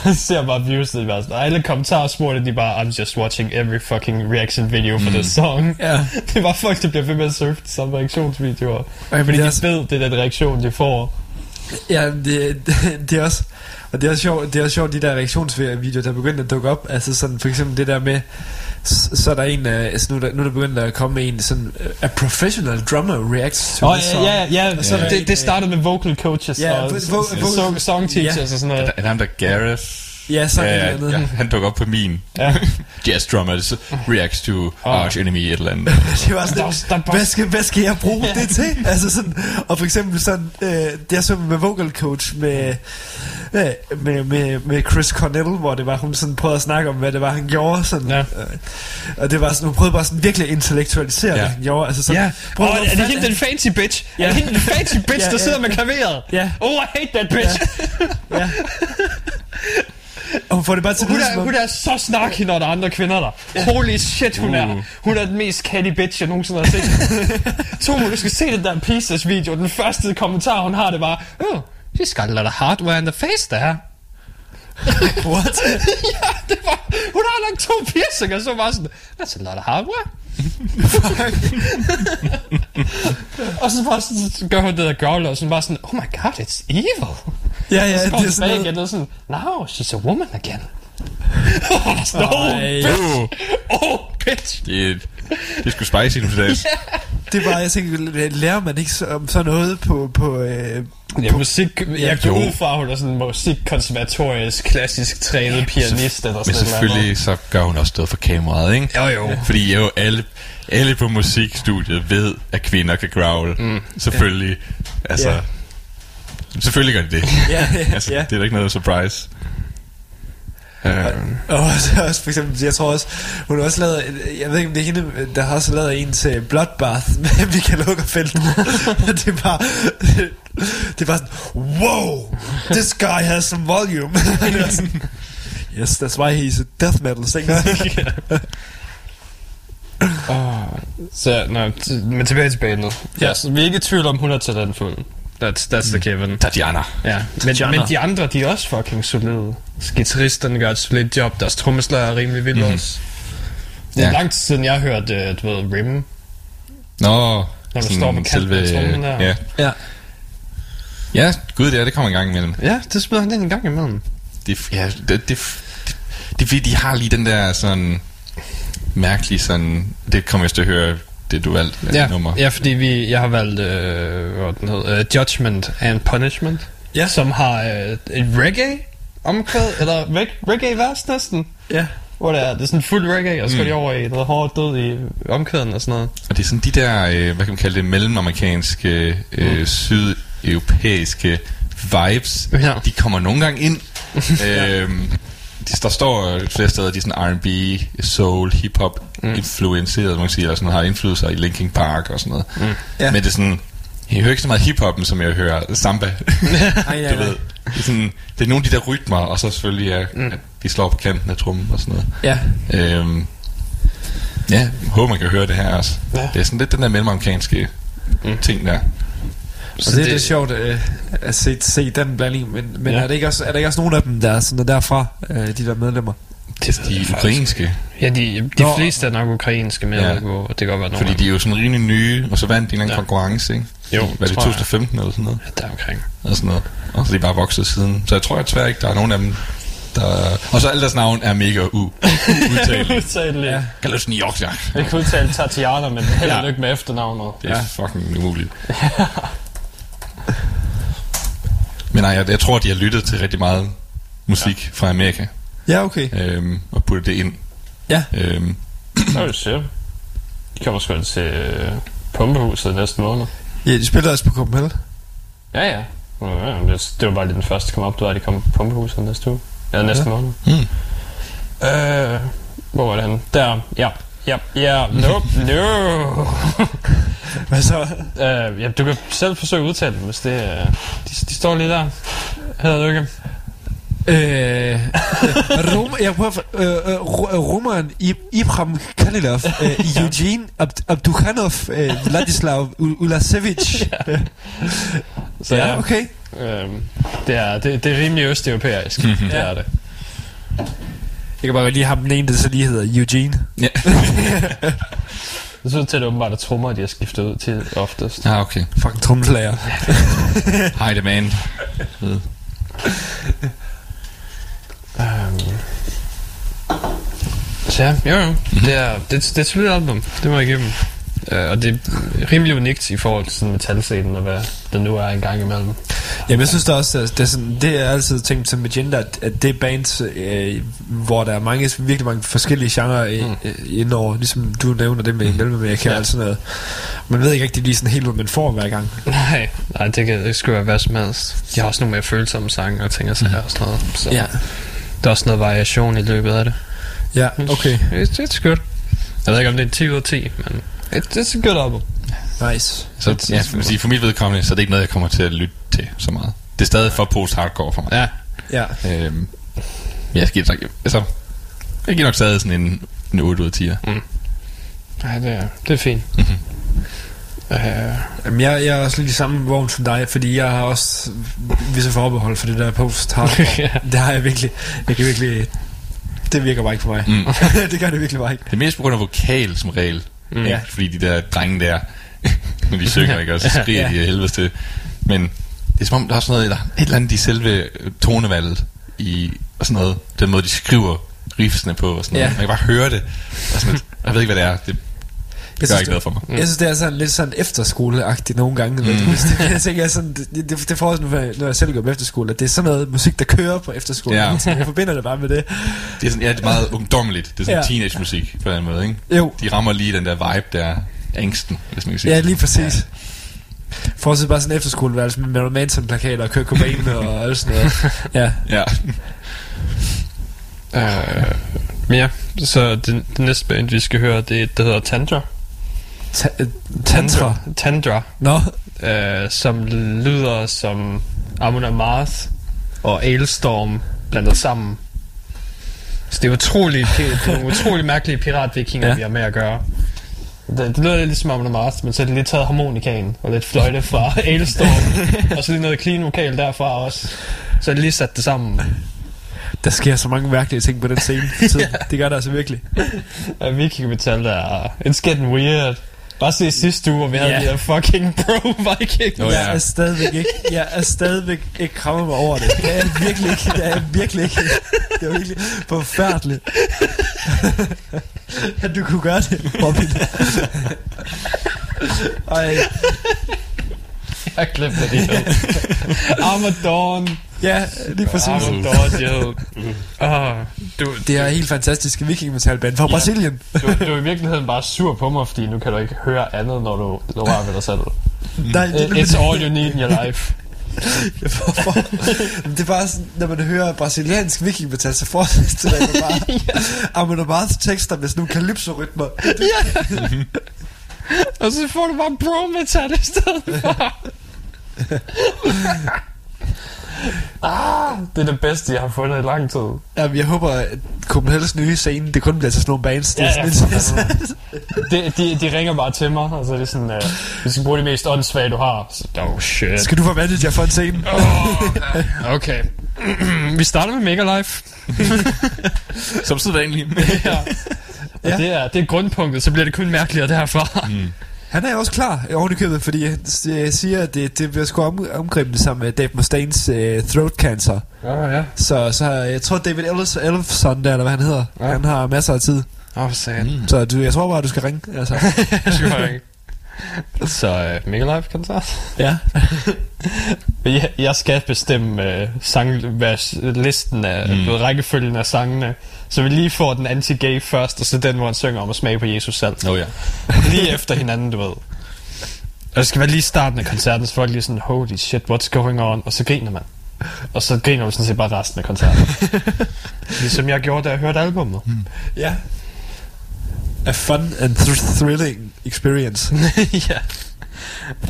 Man ser bare views, det er bare sådan, alle kommentarsporene, de er bare, I'm just watching every fucking reaction video for this song. Ja. Det bare folk, der bliver ved med at surfe de samme reaktionsvideoer. men Fordi de ved, det er den reaktion, de får. Ja, det, det, det er også og det er også sjovt, det er også sjovt de der reaktionsvideoer der er begyndt at dukke op. Altså sådan for eksempel det der med så er der en øh, altså nu, er der, nu er der begyndt at komme en sådan uh, a professional drummer reacts to the ja, ja, ja, Og så er det, det startede med vocal coaches Ja, og vo- vo- song, song teachers Ja. og sådan Er noget. er der ham der Gareth? Ja, så ja, er ja, ja, han dukker op på min Ja. jazz drummer så reacts to arch enemy et eller andet det var sådan, bare- hvad, skal, hvad skal jeg bruge det til? Altså sådan, og for eksempel sådan, øh, det er så med vocal coach med, øh, med, med, med Chris Cornell, hvor det var, hun sådan prøvede at snakke om, hvad det var, han gjorde. Sådan, Ja. øh, og det var sådan, hun prøvede bare sådan virkelig at intellektualisere, Ja. ja. hvad han gjorde. Altså sådan, Ja, prøv oh, er det hende den fancy bitch? Ja. Er det hende den fancy bitch, Ja, der ja. sidder med klaveret? Ja. Oh, I hate that bitch. Ja. Og hun får det bare til Hun er, hun er så snarky, når der er andre kvinder der. Holy shit, hun er. Uh. Hun er den mest catty bitch, jeg nogensinde har set. Tomo, du skal se den der Pieces video. Den første kommentar, hun har, det var, Oh, she's got a lot of hardware in the face der. What? ja, det var, hun har nok to piercinger, så var sådan, that's a lot of hardware. og så bare sådan, så gør hun det der growl, og sådan bare sådan, oh my god, it's evil. Ja, ja, så det er sådan noget. igen, og sådan, now she's a woman again. oh, Ej. uh, oh, bitch. det, det er sgu spicy nu til dags Det var, jeg tænker, lærer man ikke så- om sådan noget på, på øh, Ja, musik, jeg går ud fra, at hun er sådan en musikkonservatorisk, klassisk trænet pianist eller Men sådan noget. selvfølgelig så gør hun også noget for kameraet, ikke? Jo, jo. Fordi jo alle, alle på musikstudiet ved, at kvinder kan growl. Mm. Selvfølgelig. Altså, Ja. Selvfølgelig gør de det. ja, ja, altså, ja. Det er da ikke noget surprise. Uh, Og så også for eksempel, jeg tror også, hun har også lavet, jeg ved ikke om det er hende, der har også lavet en til Bloodbath med Michael Huggerfeldt. det er bare, det er bare sådan, wow, this guy has some volume. Det er sådan, yes, that's why he's a death metal singer. Oh, så, nej, men tilbage til bandet. Ja. Ja. Yes, vi er ikke i tvivl om, hun er talentfuld. That's, that's the given. Tatjana. Ja. Men, Genre. men de andre, de er også fucking solide. Gitarristerne gør et solidt job. Deres trommeslager er rimelig vildt mm. også. Det er Ja. lang tid siden, jeg har hørt, uh, du ved, Rim. Nå, Når du sådan står på kanten af trommen der. Ja. ja. ja, gud det er, det kommer en gang imellem. Ja, det spiller han den en gang imellem. Det, ja, det, det, det, det, de har lige den der sådan mærkelige sådan, det kommer jeg til at høre, det du valgte Ja, nummer. ja fordi vi, jeg har valgt, øh, hvad den hedder, uh, Judgment and Punishment. Ja. Som har øh, et reggae omkvæd, eller reg- reggae-vers næsten. ja. Hvor det er, det er sådan fuld reggae, og så går Mm. de over i noget hårdt død i omkvæden og sådan noget. Og det er sådan de der, øh, hvad kan man kalde det, mellemamerikanske, øh, sydeuropæiske vibes, Ja. de kommer nogle gange ind. øhm, der står flere steder, de er sådan R&B, soul, hip-hop mm. influenceret, man kan sige, eller sådan har indflydelser i Linkin Park og sådan noget. Mm. Ja. Men det er sådan, jeg hører ikke så meget hip-hoppen, som jeg hører samba. Ej, ja, du ved, det er, sådan, det er nogle af de der rytmer, og så selvfølgelig, ja, mm. at de slår på kanten af trummen og sådan noget. Ja. Øhm, ja, jeg håber man kan høre det her også. Ja. Det er sådan lidt den der mellemamerikanske mm. ting der. Og det, det er lidt sjovt øh, at se, se den blanding, men, men Ja. ja. er, det ikke også, er der ikke også nogen af dem, der er sådan er derfra, øh, de der medlemmer? Det De ukrainske, Ja, de, de Nå. fleste er nok ukrainske med, ja. Ja. hvor det kan godt være fordi de er jo sådan rimelig nye, og så vandt de en eller anden Ja. ja. konkurrence, ikke? Jo, Hvad er det, tror jeg. 2015 eller sådan noget? dem, der er omkring. Og sådan noget. Og så er de bare vokset siden. Så jeg tror jeg desværre ikke, der er nogen af dem, der... Og så alle deres navn er mega u udtalelige. Udtale, ja. Kalosniokja. Jeg kan udtale Tatiana, men held og Ja. lykke med efternavnet. Det er ja. fucking umuligt. Men nej, jeg, jeg tror, de har lyttet til rigtig meget musik ja. fra Amerika, Ja, okay. øhm, og puttet det ind. Ja. Øhm, Så er det. De kommer sgu til øh, Pumpehuset næste måned. Ja, de spiller også på Copenhagen. Ja, ja. ja ja, det, det var bare lige den første, der kom op. Det var, at de kom på Pumpehuset næste uge. Ja, næste Ja. måned. Mm. Øh, hvor var det henne? Der. Ja. Ja. Ja. Nope. No. Hvad så? Øh, ja, du kan selv forsøge at udtale dem, hvis det er... De, de står lige der. Hedder lykke. Øh, Rom, jeg prøver øh, øh, Ro- øh, Roman Ib- Ibram Kalilov, øh, Eugene Ab- Abdukhanov, øh, Vladislav U- Ulasevic. Så ja, okay. Øh, det, er, det, det er rimelig østeuropæisk. det er det. Jeg kan bare lige have den ene, der så lige hedder Eugene. ja. Det synes til, at det åbenbart er trommer, de har skiftet ud til oftest. ah, okay. Fucking trommeslager. Hej, the man. Um, så ja, jo, jo. Det er, det, det er et solidt album. Det må jeg give dem. Uh, og det er rimelig unikt i forhold til sådan metalscenen og hvad der nu er en gang imellem. Jamen, jeg synes da også, at det er, sådan, det er altid tænkt som Magenta, at, det er bands, øh, hvor der er mange, virkelig mange forskellige genrer i, mm. indover, ligesom du nævner det med mm. med ja. og sådan noget. Man ved ikke rigtig lige sådan helt, hvad man får hver gang. Nej, nej det, kan, det skulle være hvad som helst. De har også nogle mere følsomme sange og ting og sager og sådan noget. Så Ja, der er også noget variation i løbet af det. ja okay. It's, it's good. Jeg ved ikke, om det er 10 ud af 10, men it's, it's a good album. Nice. Så ja, for, for mit vedkommende, så er det ikke noget, jeg kommer til at lytte til så meget. Det er stadig for post-hardcore for mig. Ja, Ja, Øhm, ja, jeg giver, nok- altså, jeg giver nok stadig sådan en, en 8 ud af 10'er. Nej, det er, det er fint. Mhm. Uh, Jamen, jeg, jeg er også lidt i samme vogn som dig, fordi jeg har også visse forbehold for det der post. Ja. Det har jeg virkelig. Jeg kan virkelig... Det virker bare ikke for mig. Mm. det gør det virkelig bare ikke. Det er mest på grund af vokal som regel. Mm. Ja. Fordi de der drenge der, når de synger, ikke, og så skriger Ja. de af helvedes til. Men det er som om, der er sådan noget, der er et eller andet i selve øh, tonevalget, i, og sådan noget, den måde, de skriver riffsene på, og sådan noget. Ja. Man kan bare høre det. Og sådan jeg ved ikke, hvad det er. Det Jeg gør ikke noget for mig. Jeg synes, det er sådan lidt sådan efterskoleagtigt nogle gange. Mm. Jeg tænker, jeg sådan, det, det, det får sådan, når jeg- når jeg selv går på efterskole, at det er sådan noget musik, der kører på efterskole. Ja. Ja. Jeg forbinder det bare med det. Det er, sådan, ja, det er meget ungdommeligt. Det er sådan Ja. teenage-musik på den måde, ikke? Jo, De rammer lige den der vibe der, angsten, hvis man kan sige ja, det. lige præcis. Fortsæt bare sådan en efterskoleværelse med Marilyn Manson-plakater og Kurt Cobain og alt sådan noget. Ja, Ja. uh, men ja, så det, det næste band, vi skal høre, det er et, der hedder Tantra. Øh, tantra. Tantra, Nå, uh, som lyder som Amon Amarth og Ailstorm blandet sammen. Så det er utrolig, det er utrolig mærkelige piratvikinger, ja. Ja. vi har med at gøre. Det, det lyder lidt ligesom Amon Amarth, men så er det lidt taget harmonikaen og lidt fløjte fra Ailstorm, og så lige noget clean vokal derfra også. Så er det lige sat det sammen. der sker så mange mærkelige ting på den scene. Så Det gør der altså virkelig. Ja, Viking Metal der It's getting weird. Bare se sidste uge, hvor vi havde Ja. de der fucking bro Viking. Jeg ja. er stadigvæk ikke, jeg er stadigvæk ikke kommet mig over det. Det er jeg virkelig ikke. Det er jeg virkelig ikke. Det er virkelig forfærdeligt. At du kunne gøre det, Robin. Ej, Jeg glemte det helt. Ja, lige præcis. Armadon, jo. Oh, du, Det er helt fantastiske vikingmetalband fra Brasilien. du, du er i virkeligheden bare sur på mig, fordi nu kan du ikke høre andet, når du lover ved dig selv. Nej, det, It's all you need in your life. Hvorfor? det er bare sådan, når man hører brasiliansk vikingmetal, så forestiller jeg mig bare Amon Amarths tekster med sådan nogle calypso-rytmer. Og så får du bare bro metal i stedet for. ah, det er det bedste, jeg har fundet i lang tid. Jamen, jeg håber, at Copenhagens nye scene, det kun bliver til sådan nogle bands. Det er Ja, ja, sådan De, de, de ringer bare til mig, og så er det sådan, uh, vi skal bruge det mest åndssvage, du har. Så, oh shit. Skal du være manager for en scene? Oh, okay. vi starter med Mega Life. Som sædvanligt. ja. Og Ja. det, er, det er grundpunktet, så bliver det kun mærkeligere derfra. Mm. Han er også klar oven i købet, fordi han øh, siger, at det, det bliver sgu om, omgrebet sammen med Dave Mustaines uh, throat cancer. Åh, ja. Så, så jeg tror, David Ellis, Elfson, der, eller hvad han hedder, Ja. han har masser af tid. Åh, oh, satan. Mm. Så du, jeg tror bare, du skal ringe. Altså. Jeg skal bare ikke. Så uh, Mega Life koncert. ja. Jeg, jeg skal bestemme uh, sang, hvad, listen af mm. rækkefølgen af sangene. Så vi lige får den anti-gay først, og så den, hvor han synger om at smage på Jesus selv. Nå ja. lige efter hinanden, du ved. Og det skal være lige starten af koncerten, så folk lige sådan, holy shit, what's going on? Og så griner man. Og så griner man sådan set bare resten af koncerten. ligesom jeg gjorde, da jeg hørte albummet. ja. A fun and thr- thrilling experience. ja.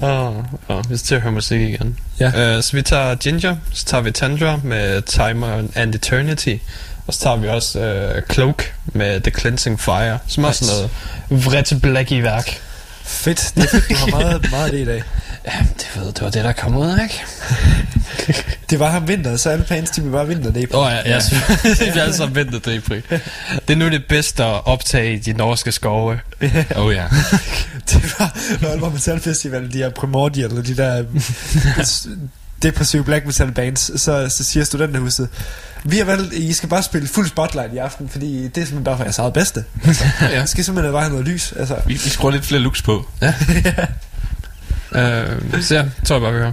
Åh, oh, vi skal til at høre musik igen. Ja. Uh, så vi tager Ginger, så tager vi Tundra med Timer and Eternity, og så tager vi også uh, Cloak med The Cleansing Fire, som er Nice. sådan noget vredt black i værk. Fedt. Det er fedt, du har meget, meget af det i dag. Ja, det, ved, det var det, der kom ud, ikke? Det var ham vinter, så alle fans, de bare vinter det. Åh oh, ja, synes, det er sammen ventet det Det er nu det bedste at optage i de norske skove. Oh ja. Det var, når Aalborg Metal Festival, de her primordial, eller de der depressive black metal bands, så, så siger studenterhuset, vi har valgt, I skal bare spille fuld spotlight i aften, fordi det er simpelthen bare for jeres eget bedste. Ja. Jeg skal simpelthen bare have noget lys. Altså, Vi, vi skruer lidt flere looks på. Øh, så ja, tror jeg bare, vi hører.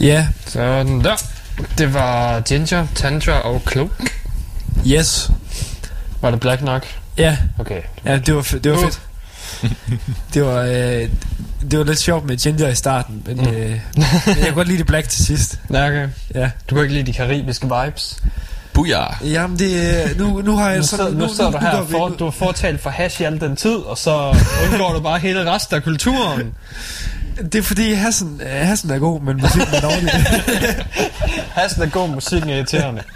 Ja, Sådan der. Det var Ginger, Tantra og Cloak. yes. Var det black nok? Ja, Okay. ja det var, det var Uh. fedt. det var, øh, det var lidt sjovt med Ginger i starten, men, Mm. øh, men jeg kunne godt lide det Black til sidst. Ja, okay. Ja. Du kan ikke lide de karibiske vibes. Booyah. Jamen, det, øh, nu, nu har jeg Nu sådan... sidder, nu sidder du her, for, du har fortalt for hash i al den tid, og så undgår du bare hele resten af kulturen. Det er fordi Hassan, øh, Hassan er god, men musikken er dårlig. Hashen er god, musikken er irriterende.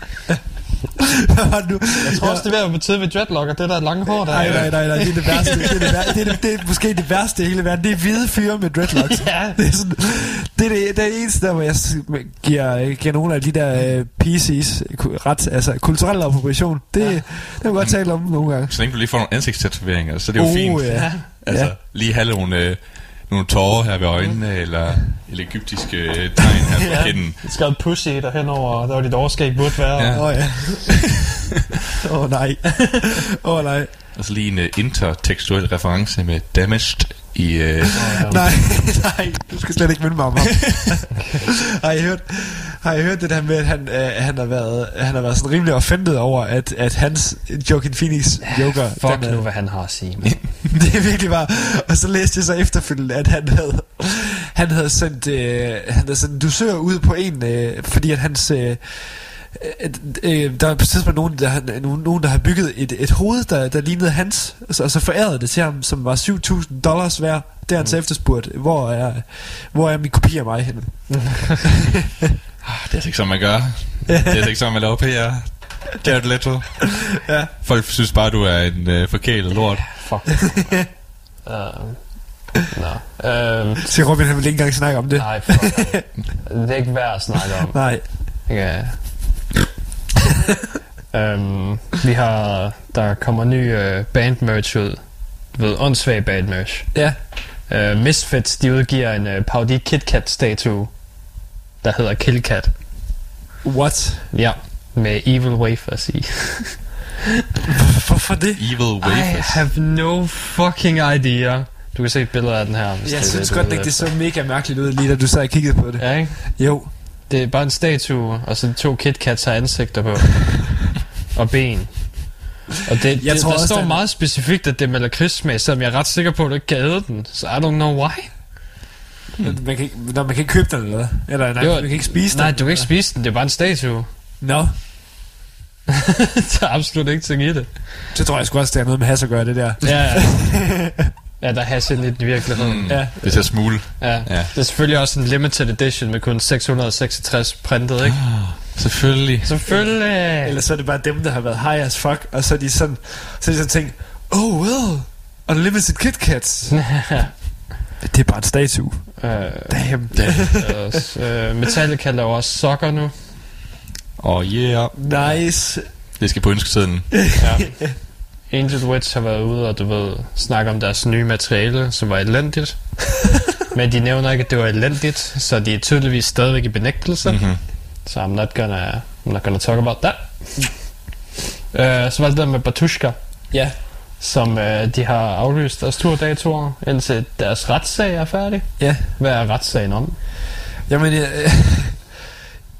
Hvad var det nu? Jeg tror også, det er ved at tide ved dreadlock, og det der lange hår der. Nej, nej, nej, nej, det er det værste. Det er, det, vær- det, er, det, det er måske det værste i hele verden. Det er hvide fyre med dreadlocks. Ja. Det er, sådan, det, er det, det er det eneste der, hvor jeg giver, giver nogle af de der uh, PC's ret, altså kulturel appropriation. Det, ja. det kan man godt tale om nogle gange. Så længe du lige får nogle ansigtstatoveringer, så er det jo Oh, fint. ja. Altså, Ja. lige have nogle, øh, nogle tårer her ved øjnene, eller, eller egyptiske øh, tegn her på Ja. kinden. Have pussy der henover, der var dit overskæg burde være. Ja. Åh oh, ja. Åh oh, nej. Åh oh, nej. Og så lige en uh, intertekstuel reference med Damaged i... Uh, Nej, nej, du skal slet ikke minde mig om ham. har, I hørt, har I hørt det der med, at han, øh, han, har været, han har været sådan rimelig offended over, at, at hans Joaquin Phoenix Joker... Fuck den, er- nu, hvad han har at sige. det er virkelig bare... Og så læste jeg så efterfølgende, at han havde, han havde sendt, øh, han havde sendt dusør ud på en, øh, fordi at hans... Øh, øh, øh, der er på tidspunkt nogen, der, har- nogen, der har bygget et, et hoved, der, der lignede hans, og så, og så forærede det til ham, som var 7.000 dollars værd. Det har han så efterspurgt. Hvor er, hvor er min kopi af mig henne? det er altså ikke sådan, man gør. Det er altså ikke sådan, man laver PR. Jared Leto. Ja. Folk synes bare, du er en uh, forkælet lort. Fuck. uh, Nå. Uh, Så Robin, han vil ikke engang snakke om det. nej, fuck. Det er ikke værd at snakke om. Nej. Ja. Um, vi har... Der kommer ny uh, band merch ud. Du ved, åndssvag band merch. Ja. Uh, Misfits, de udgiver en uh, parodi KitKat-statue, der hedder Killcat. What? Ja, med evil wafers i. Hvorfor det? Evil I wafers. have no fucking idea. Du kan se et billede af den her. hvis Jeg det synes du godt det efter. så mega mærkeligt ud, lige da du sad og kiggede på det. Ja, ikke? Jo. Det er bare en statue, og så to KitKats har ansigter på. og ben. Og det, Jeg det, tror der også, står den- meget specifikt, at det er med lakridssmag, selvom jeg er ret sikker på, at du ikke kan æde den. Så I don't know why. Man kan ikke, når man kan ikke købe den, eller? Eller nej, var- man kan ikke spise Nej, den. du kan ikke spise den. Det er bare en statue. Nå, der er absolut ingenting i det. så tror jeg sgu også, det har noget med has at gøre, det der. Ja, ja. der er hash lidt i virkeligheden. Mm, Ja. Det ser smule. Ja. Ja. Det er selvfølgelig også en limited edition med kun 666 printet, ikke? Selvfølgelig. Selvfølgelig. Eller så er det bare dem, der har været high as fuck, og så er de sådan, så er de sådan tænkt, oh well, unlimited Kit Kats. det er bare en statue. Uh, Damn. uh, Metallica laver også sokker nu. Og yeah. Nice. Det skal på ønsketiden. Ja. Angel Witch har været ude og du ved, snakke om deres nye materiale, som var elendigt. Men de nævner ikke, at det var elendigt, så de er tydeligvis stadigvæk i benægtelse. Mm-hmm. Så I'm not gonna, I'm not gonna talk about that. Uh, så var det der med Batushka, Ja. som uh, de har aflyst deres turdatorer, indtil deres retssag er færdig. Ja. Hvad er retssagen om? Jamen, øh,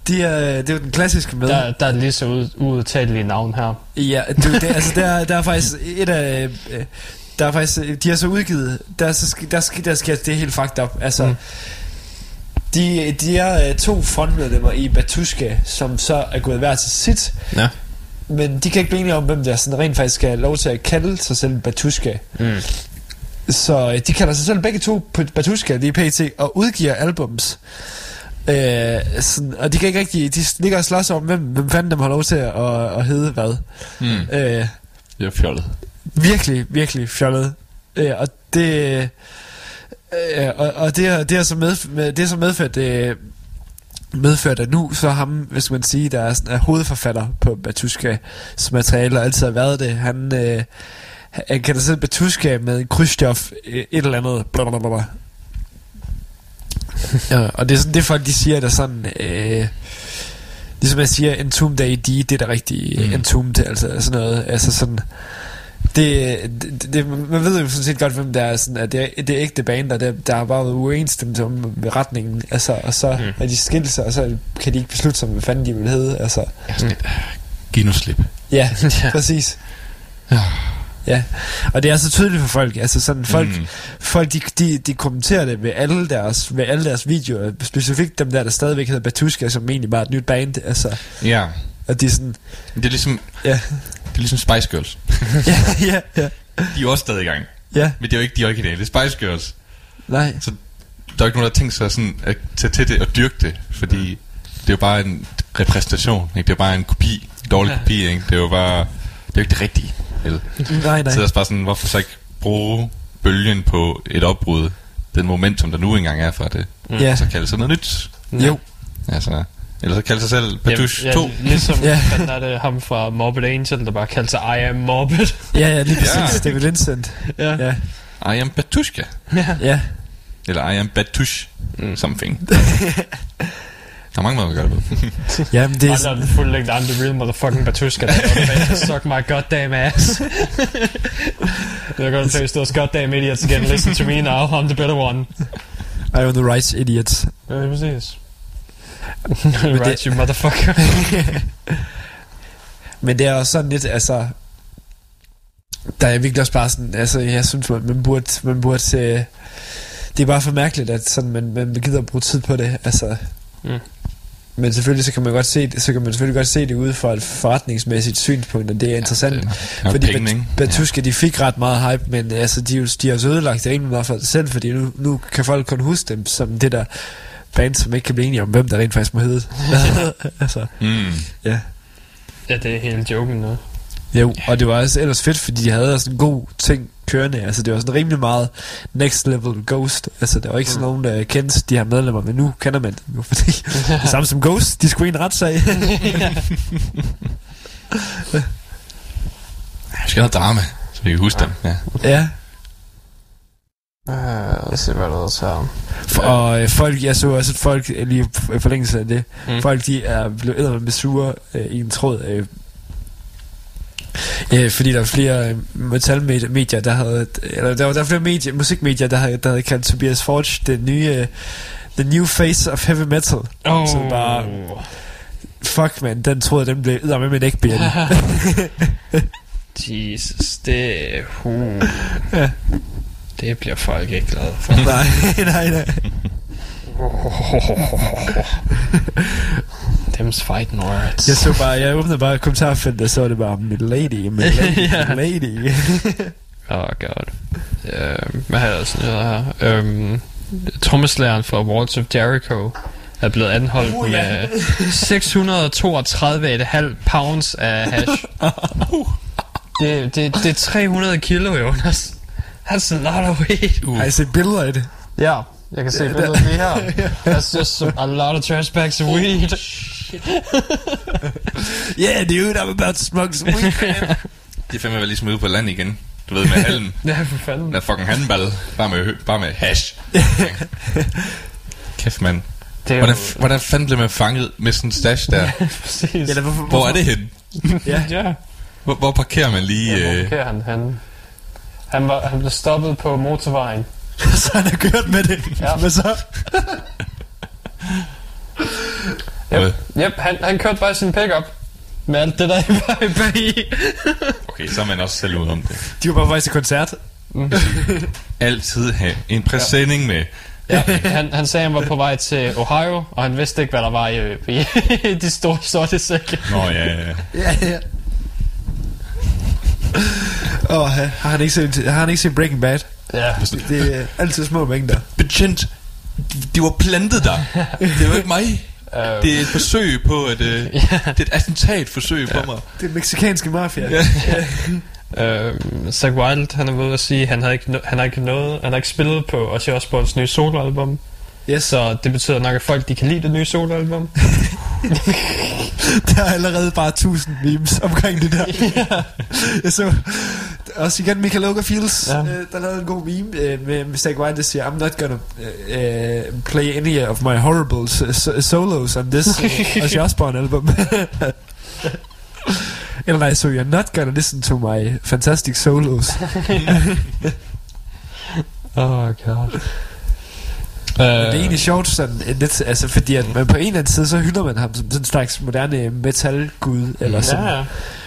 de er, det er jo den klassiske med. Der, der er lige så ud, uudtalelige navn her. Ja, det, det, altså der, der er faktisk et af... øh, Der er faktisk, de har så udgivet, der, er så, der, sk- der sker det er helt fucked up. Altså, Mm. de, de er øh, to frontmedlemmer i Batushka, som så er gået hver til sit. Ja. Men de kan ikke blive enige om, hvem der sådan rent faktisk skal have lov til at kalde sig selv Batushka. Mm. Så øh, de kalder sig selv begge to på Batushka lige pt. og udgiver albums. Øh, sådan, og de kan ikke rigtig, de ligger og slås om, hvem, hvem fanden dem har lov til at, at, at hedde hvad. Mm. Øh, Det er fjollet. virkelig, virkelig fjollet. Øh, og det... Øh, og, og det, har- det har så med, det har så medført, øh, medført, at nu så ham, hvis man sige, der er, sådan, er hovedforfatter på Batushkas materiale, og altid har været det, han, øh, han kan da sidde Batushka med en Khrushchev, øh, et eller andet, blablabla. Ja, og det er sådan det folk de siger der sådan øh, ligesom jeg siger entombed AD det er der rigtige Mm. mm. entombed altså sådan noget altså sådan det, det, det, man ved jo sådan set godt, hvem der er sådan, at det er, det er ægte bander, der, der har bare været om retningen, altså, og så mm. er de skilt sig, og så kan de ikke beslutte sig, hvad fanden de vil hedde, altså. Er sådan lidt, øh, giv nu slip. Ja, Ja. præcis. Ja, og det er så tydeligt for folk, altså sådan folk, mm. Mm. folk de, de, de kommenterer det ved alle deres, ved alle deres videoer, specifikt dem der, der stadigvæk hedder Batushka, som egentlig bare er et nyt band, altså, Ja. og de er sådan, Det er ligesom, ja, det er ligesom Spice Girls. ja, ja, ja, De er jo også stadig i gang. ja, Men det er jo ikke de originale. Det er Spice Girls. nej, Så der er ikke nogen, der har tænkt sig sådan at tage til det og dyrke det. Fordi det er jo bare en repræsentation. Ikke? Det er bare en kopi. En dårlig Ja. kopi. Ikke? Det er jo bare... Det er jo ikke det rigtige. Vel? nej, nej, Så er det bare sådan, hvorfor så ikke bruge bølgen på et opbrud? Den momentum, der nu engang er fra det. ja, Og så kalde sig noget nyt. jo, Altså, eller så kalde sig selv Batush ja, 2. Ligesom, Ja. ja. den er det ham fra Morbid Angel, der bare kaldte sig I am Morbid. ja, ja, lige præcis, Ja. David Vincent, ja. ja, I am Batushka. ja, Eller I am Batush. Mm. Something. der er mange måder at gøre det på. ja, men det er I'm sådan, not full length, I'm the real motherfucking Batushka. Suck my goddamn ass. They're gonna face those goddamn idiots again. Listen to me now, I'm the better one. I on the right idiots, Ja, præcis. right, you motherfucker. Men det er også sådan lidt, altså... Der er virkelig også bare sådan, altså jeg synes, man, man burde, man burde øh, det er bare for mærkeligt, at sådan, man, man gider at bruge tid på det, altså... Mm. Men selvfølgelig så kan man godt se det, så kan man selvfølgelig godt se det ud fra et forretningsmæssigt synspunkt, og det er interessant. Det er fordi penge, ikke? Bat- Batushka, de fik ret meget hype, men altså, de, er jo- de har så ødelagt det meget for sig selv, fordi nu, nu kan folk kun huske dem som det der band, som ikke kan blive enige om, hvem der rent faktisk må hedde. altså, Mm. ja. ja, det er hele joken nu. Jo, og det var også ellers fedt, fordi de havde sådan en god ting kørende. Altså, det var sådan rimelig meget next level Ghost. Altså, der var ikke sådan nogen, der kendte de her medlemmer, men nu kender man dem jo, fordi det samme som Ghost, de skulle en retssag. Vi skal have drama, så vi kan huske dem. Ja. ja, Uh, lad os se, hvad der er. For, og øh, folk, jeg så også, at folk, lige i forlængelse af det, Mm. mm. folk de er blevet æder med sure øh, i en tråd. Øh, øh, fordi der var flere øh, metalmedier, der havde, eller der var, der var flere medier, musikmedier, der havde, der havde kaldt Tobias Forge den nye, øh, the new face of heavy metal. Oh. Så bare- Fuck man, den troede den blev æder med min ægbjerne. Jesus, det... Uh, Ja. det bliver folk ikke glade for. nej, nej, nej. Them's fighting words. Jeg så bare, jeg åbnede bare kommentarfeltet, og så var det bare, mit lady, mit lady, Ja. mit lady. Oh god. Uh, hvad har jeg ellers noget her? Um, trommeslæren fra Walls of Jericho er blevet anholdt Uh, uh, ja. med 632,5 pounds af hash. det, det, det er 300 kilo, Jonas. That's a lot of weight. Uh. Har I set billeder af det? Ja, jeg kan se billedet lige her. That's just some, a lot of trash bags of weed. Yeah, dude, I'm about to smoke some weed. Det er fandme vel ligesom ude på land igen. Du ved, med halm. ja, for fanden. Den er fucking handball. Bare med, bare med hash. Kæft, mand. Det Hvordan, jo- hvordan fanden blev man fanget med sådan en stash der? Præcis. Eller hvorfor, Hvor er det hen? Ja. Ja. Hvor, hvor parkerer man lige... Ja, hvor Øh, parkerer han? Han, han, var, han blev stoppet på motorvejen. så han har kørt med det. Ja. Hvad så? Hvad? Yep, han, han kørte bare sin pickup. Med alt det der i bag, bag i. okay, så er man også selv ude om det. De var bare faktisk til koncert. Altid have en præsending med. Ja, han, han sagde, han var på vej til Ohio, og han vidste ikke, hvad der var i, i de store sorte sække. Nå, ja, ja. ja. Ja, ja. Åh, oh, har han ikke set, har han ikke set Breaking Bad? Ja, Det er altid små mængder. Betjent, de var plantet der. Det var ikke mig. Øh, Det er et forsøg på at... Øh, det er et attentatforsøg på mig. Det er meksikanske mafia. Ja. øh, Zach Wild, han er ved at sige, han har ikke, no- han har ikke noget, han har ikke spillet på Ozzy Osbournes nye soloalbum. Yes. Så det betyder nok, at folk de kan lide det nye soloalbum. Der er allerede bare tusind memes omkring det der. Jeg så også igen Michael Ogerfields, Ja. øh, der lavede en god meme øh, med Stag White, der siger, I'm not gonna uh, play any of my horrible so- so- solos on this uh, Ozzy Osbourne album. Eller nej, so you're not gonna listen to my fantastic solos. Oh god. Men Øh, det er egentlig sjovt sådan en lidt, altså fordi at man på en eller anden side, så hylder man ham som sådan en slags moderne metalgud, eller sådan. Ja, ja.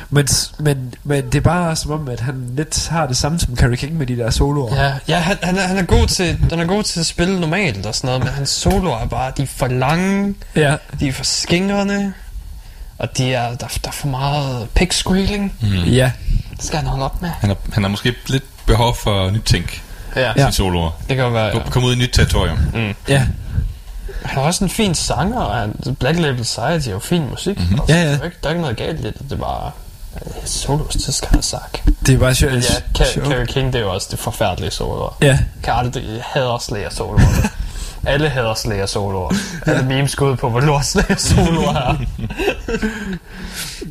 Men, men, men det er bare som om, at han lidt har det samme som Carrie King med de der soloer. Ja, ja han, han, er, han, er god til, han er god til at spille normalt og sådan noget, men hans soloer er bare, de er for lange, ja. de er for skingrende, og de er, der, der er for meget pig squealing. Mm. ja. Det skal han holde op med. Han, har, han har måske lidt behov for nytænk Ja, ja. ja. sin soloer. det kan være. Kom, Ja. kom ud i et nyt territorium. Ja. Han er også en fin sanger, og han, Black Label Society er jo fin musik. Mhm. Mm-hmm. Ja, ja. Der, er ikke, der er ikke noget galt i det, det er bare solos til Skarsak. Det er bare sjovt. Ja. Carrie King, det er jo også det forfærdelige soloer. Ja. Kan aldrig jeg hader Slayer soloer. Alle hader Slayer soloer. Alle memes går ud på, hvor lort Slayer soloer er.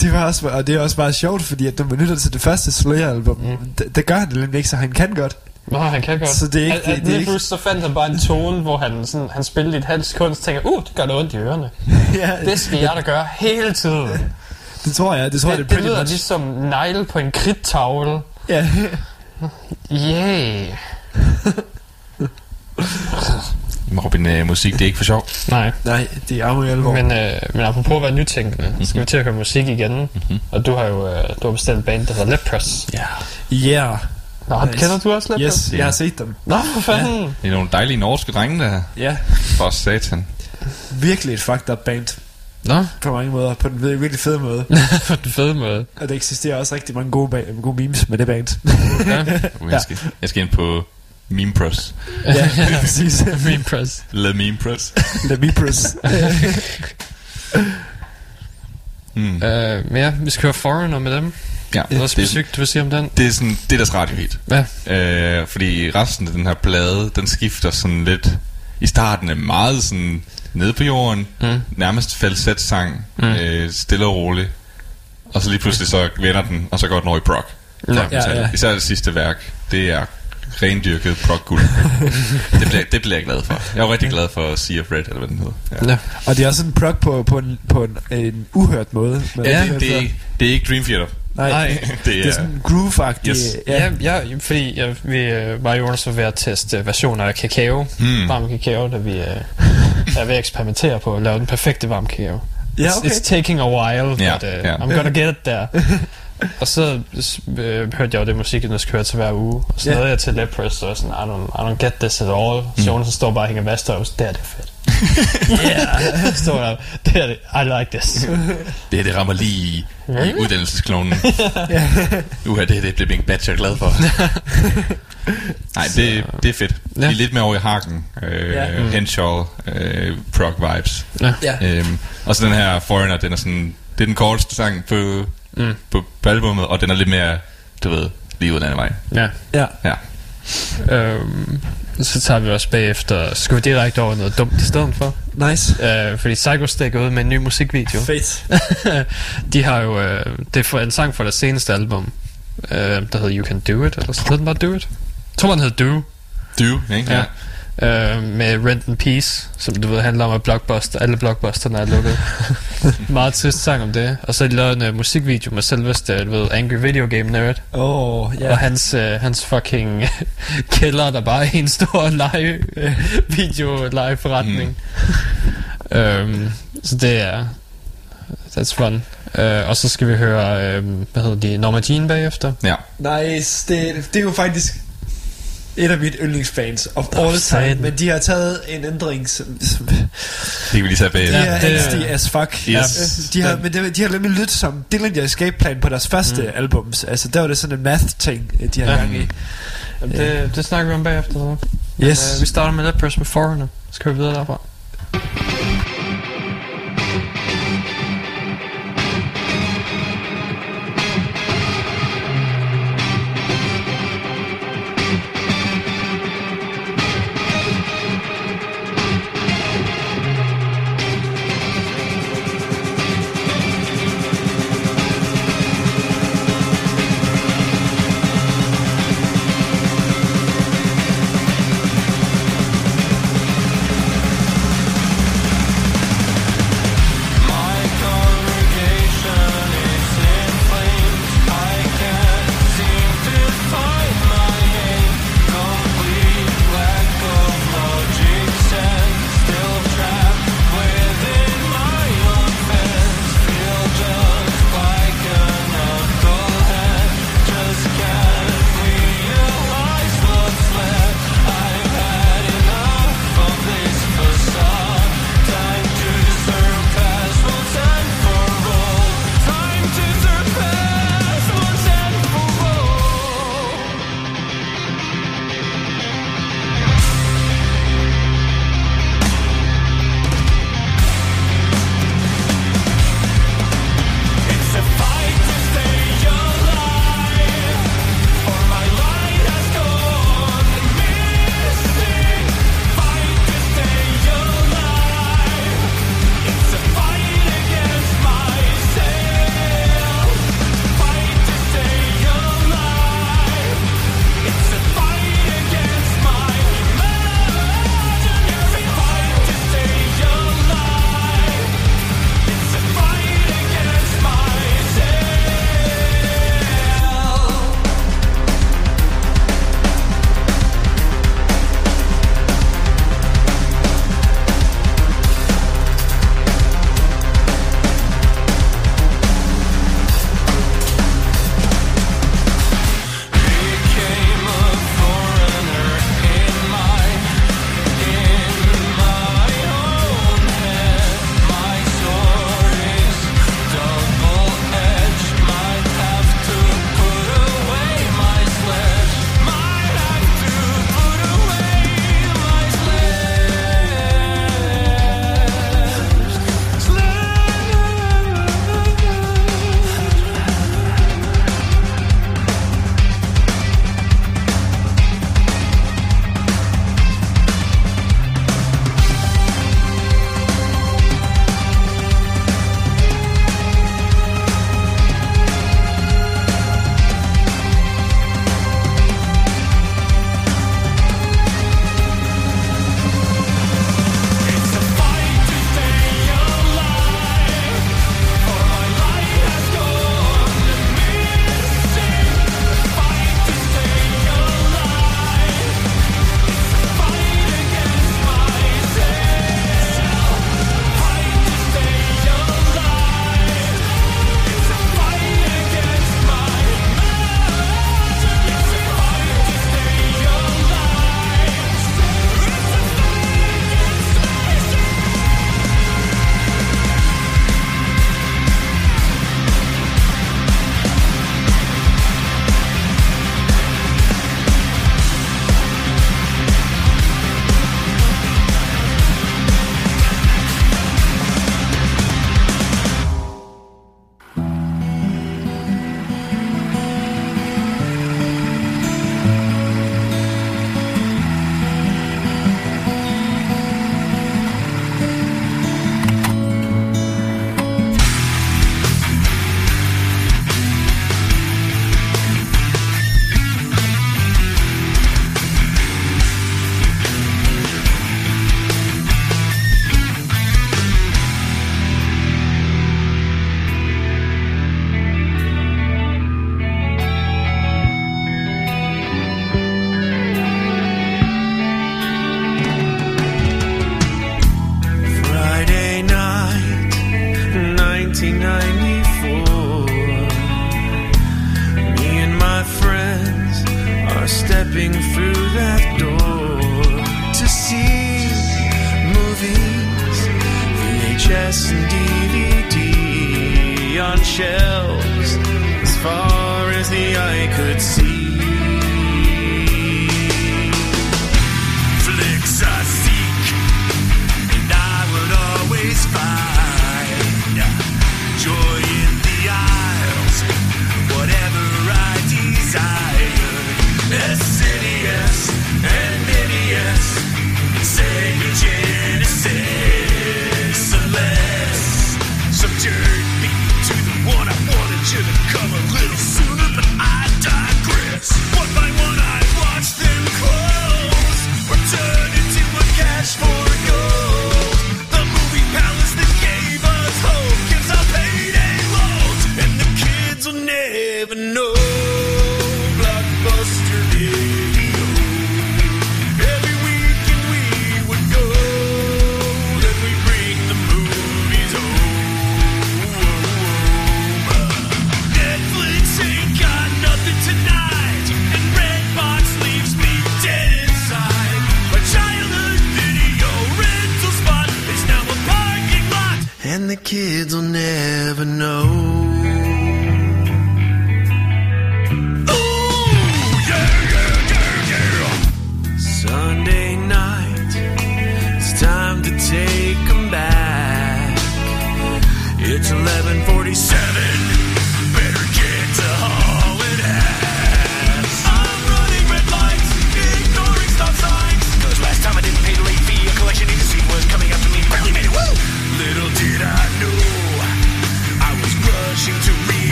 Det var også, og det er også bare sjovt, fordi at når man lytter til det første Slayer-album, mm. det, det gør han det nemlig ikke, så han kan godt. Nå, han kan godt. Så det er ikke- Han, det- det er ikke- så fandt han bare en tone, hvor han, sådan, han spillede i et halvt sekund, så tænker uh, det gør det ondt i ørerne. ja, Det skal jeg da gøre hele tiden. det tror jeg, det tror jeg, Det, det, det er lyder pretty much. ligesom negle på en kridttavle. Ja. Yeah. Robin, øh, musik, det er ikke for sjov. Nej, Nej, det er arme alvor. men, øh, men apropos at være nytænkende, mm-hmm. skal vi til at høre musik igen. Mm-hmm. Og du har jo øh, du har bestilt en band, der hedder Lepros. Ja. Yeah. Nå, Nice. kender du også Lepros? Yes, jeg har set dem. Nå, for fanden. Det er nogle dejlige norske drenge, der Ja. for satan. Virkelig et fucked up band. Nå, På mange måder. På den virkelig fede måde. på den fede måde. Og der eksisterer også rigtig mange gode, ba- gode memes med det band. Ja, Jeg skal, jeg skal ind på Meme Press. ja, præcis. Meme press. Le Meme Press. The Meepers. Mm. Øh, men ja, vi skal høre Foreigner med dem. Ja, det, specifikt, du vil sige om den? det er sådan, det er deres radiohit. Ja. Øh, fordi resten af den her plade, den skifter sådan lidt... I starten er meget sådan nede på jorden, Mm. nærmest falset sang, Mm. øh, stille og roligt. Og så lige pludselig så vender den, og så går den over i prog. Ja, ja, ja. Især det sidste værk, det er rendyrket prog guld. det, bliver, det bliver jeg glad for. Jeg er rigtig glad for Sea of Red, eller hvad den hedder. Ja. Ja. Og det er også en prog på, på, en, på en, en uhørt måde. Men Ja, det, det, er, ikke- det er ikke Dream Theater. Nej, Nej. Det det er, sådan groove-agtigt. Yes. Ja, ja, fordi jeg, vi øh, var jo også ved at teste versioner af kakao, Hmm. varm kakao, da vi øh, er ved at eksperimentere på at lave den perfekte varm kakao. Ja, It's, okay. it's taking a while, Ja, but uh, ja. I'm gonna get it there. og så øh, hørte jeg jo det musik, jeg skulle høre til hver uge. Og så Ja. nåede jeg til Lepres, og sådan, I don't, I don't get this at all. Mm. Jonas står bare og hænger vaster, og det er det fedt. Yeah, står der, det er det, I like this. det, her, det rammer lige i, i uddannelsesklonen. Uha, det, det bliver Bing Batch, jeg er glad for. Nej, det, det er fedt. Ja. Vi er lidt mere over i hakken. Øh, Ja. ja. Henshaw, øh, prog vibes. Ja. Øhm, og så den her Foreigner, den er sådan, det er den korteste sang på, Mm. mm. på, på albummet, og den er lidt mere, du ved, lige ud af den anden vej. Ja. Ja. Ja. Øhm, så tager vi også bagefter, skal vi direkte over noget dumt i stedet for? Nice. Øh, fordi Psycho Stick er ude med en ny musikvideo. Fedt. De har jo, øh, det er for en sang fra deres seneste album, øh, der hedder You Can Do It, eller så hedder den bare Do It? Jeg tror, den hedder Do, Du, ikke? ja. Øh, med Rent in Peace, som du ved handler om at blockbuster, alle blockbusterne er lukket. Meget trist sang om det. Og så har de lavet en uh, musikvideo med selveste, du ved, Angry Video Game Nerd. Oh, Ja. ja. Og hans, øh, hans fucking kælder, der bare er en stor live, øh, video live forretning. Mm. øhm, så det er... That's fun. Øh, og så skal vi høre, øh, hvad hedder de, Norma Jean bagefter. Ja. Nice. Det, det er jo faktisk et af mit yndlingsfans of Nå, all time. satan. Men de har taget en ændring, som, som Det kan vi lige tage bag. de Ja, er det- angsty as fuck. Yes. De har, men det, de har nemlig lyttet som Dillinger Escape Plan på deres første mm. albums. Altså, der var det sådan en math-ting, de har Ja. gang i. Jamen, det, det snakker vi om bagefter. Så. Yes. Øh, vi starter med Lepers med Foreigner. Så skal vi videre derfra.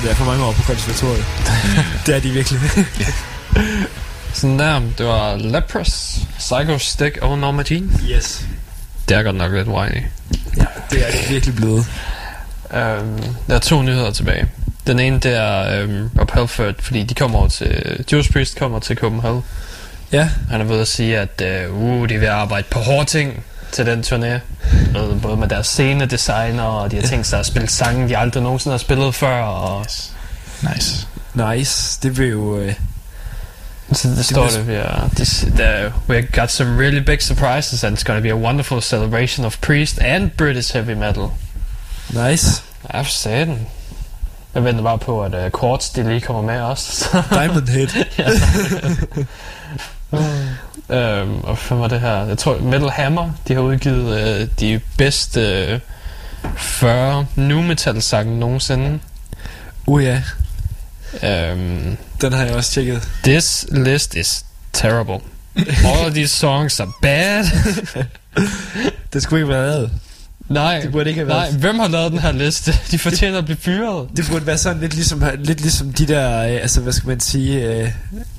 Her der for mange år på konservatoriet. det er de virkelig. Sådan der, det var Leprous, Psycho Stick og Norma Jean. yes. Det er godt nok lidt whiny. Ja, det er det virkelig blevet. Um, der er to nyheder tilbage. Den ene, det er um, Rob Halford, fordi de kommer over til... Judas Priest kommer til Copenhagen. Ja, Han er ved at sige, at uh, uh, de er ved at arbejde på hårde ting til den turné. Noget, både med deres scenedesigner, og de har tænkt sig at spille sange, de aldrig nogensinde har spillet før. Og, Nice. nice. Det vil jo... Øh, så det står bliver- det, vi er, this, the, we got some really big surprises, and it's gonna be a wonderful celebration of Priest and British heavy metal. nice. Ja, for satan. Jeg venter bare på, at uh, Quartz, de lige kommer med også. Diamond Head. øhm, og hvad var det her? Jeg tror, Metal Hammer, de har udgivet uh, de bedste uh, 40 nu metal sange nogensinde. Uh ja, Um, den har jeg også tjekket. this list is terrible. All of these songs are bad. Det skulle ikke være lavet. Nej, Det burde ikke have nej, været. hvem har lavet den her liste? De fortjener at blive fyret. Det burde være sådan lidt ligesom, lidt ligesom de der, øh, altså hvad skal man sige, øh,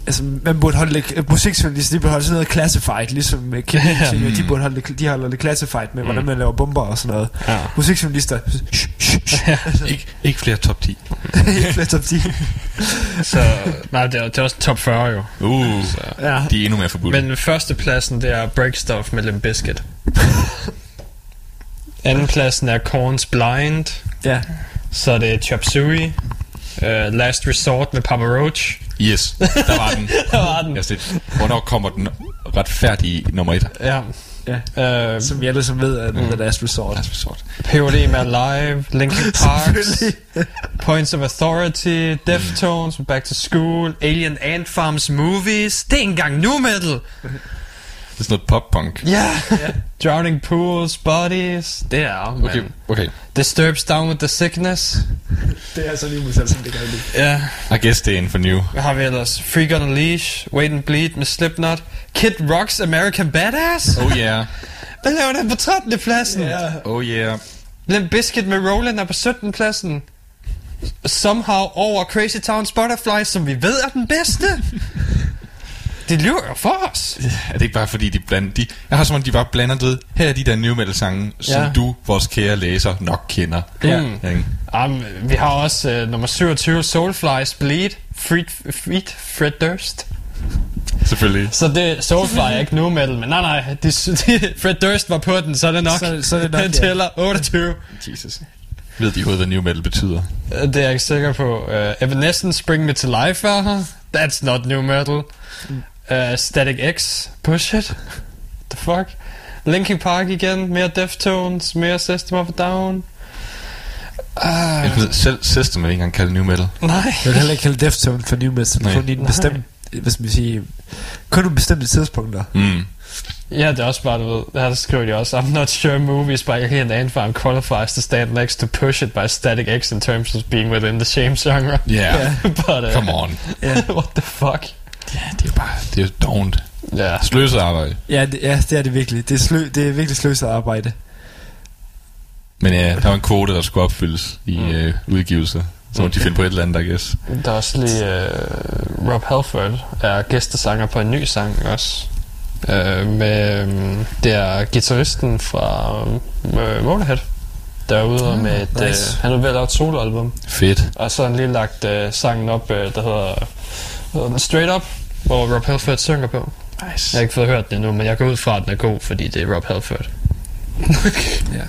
altså man burde holde det, musikjournalister, de burde holde sådan noget classified, ligesom øh, Kim Ja. de burde holde det, de holder det classified med, hvordan Mm. man laver bomber og sådan noget. Ja. Musikjournalister, Ikke, ikke flere top 10. helt flat top 10. Så, nej, det er, det er også top 40 jo. Uh, Ja. de er endnu mere forbudte. Men førstepladsen, det er Break Stuff med Limp Bizkit. Andenpladsen er Korn's Blind. Ja. Så er det Chop Suey. Uh, Last Resort med Papa Roach. Yes, der var den. Der var den. Jeg set, hvornår kommer den retfærdige nummer 1? Ja. Ja. Uh, Som vi alle som ved, er mm. The Last Resort. Last Resort. POD med Live, Linkin Park. Points of Authority, Deftones, Back to School, Alien Ant Farms Movies. Det er ikke engang nu metal. Det er sådan noget pop-punk. Ja. Yeah. Drowning Pools, Bodies. Det er, men... Okay, okay. Disturbs Down with the Sickness. Det er så lige musikal, som det kan lide. Ja. I guess det er en for new. Hvad har vi ellers? Freak on a Leash, Wait and Bleed med Slipknot, Kid Rocks American Badass. Oh yeah. Hvad laver den på 13. pladsen? Ja. Oh yeah. Limp Bizkit med Roland er på 17. pladsen. Somehow over Crazy Town Butterfly, som vi ved er den bedste. Det lyver jo for os. Er det ikke bare fordi, de blander... De, jeg har som om, de bare blander, du ved, her er de der new metal sange, som Ja. du, vores kære læser, nok kender. Ja. Mm. Ikke? Um, vi har også uh, nummer 27, Soulflies Bleed, Feet, Feet Fred Durst. Selvfølgelig. Så det, Soulfly er ikke nu metal, men nej nej, de, de, Fred Durst var på den, så er det nok. Så- så er det nok, Den ja. tæller 28. Jesus. Ved de overhovedet, hvad new metal betyder? Øh, Det er jeg ikke sikker på. Uh, Evanescence Bring Me To Life er her. That's not new metal. Uh, Static X, Push It. The fuck? Linkin Park igen, mere Deftones, mere System of a Down. Uh, ved, selv System vil ikke engang kalde new metal. nej. Jeg vil heller ikke kalde Deftone for new metal, Nej. kun i en bestemt, hvad skal man sige, kun nogle bestemte tidspunkter. Mm. Ja, det er også bare, du ved, her der skriver de også, I'm not sure movies by Alien Ant Farm qualifies to stand next to Push It by Static X in terms of being within the same genre. Yeah. Ja. But, uh, Come on. what the fuck? Ja, det er bare... Det er jo don't. Ja. Sløset arbejde. Ja, det, ja, det er det virkelig. Det er, slø, det er virkelig sløset arbejde. Men ja, der var en kvote, der skulle opfyldes i Mm. øh, udgivelser. Så må de finde på et eller andet, I guess. Der er også lige uh, Rob Halford er gæstesanger på en ny sang også. Uh, med, um, det er gitarristen fra uh, Motorhead, der er ude med et, nice. uh, han er ved at lave et soloalbum. Fedt. Og så har han lige lagt uh, sangen op, uh, der hedder, hedder den, Straight Up, hvor Rob Halford synger på. Nice. Jeg har ikke fået hørt den endnu, men jeg går ud fra, at den er god, fordi det er Rob Halford. Ja.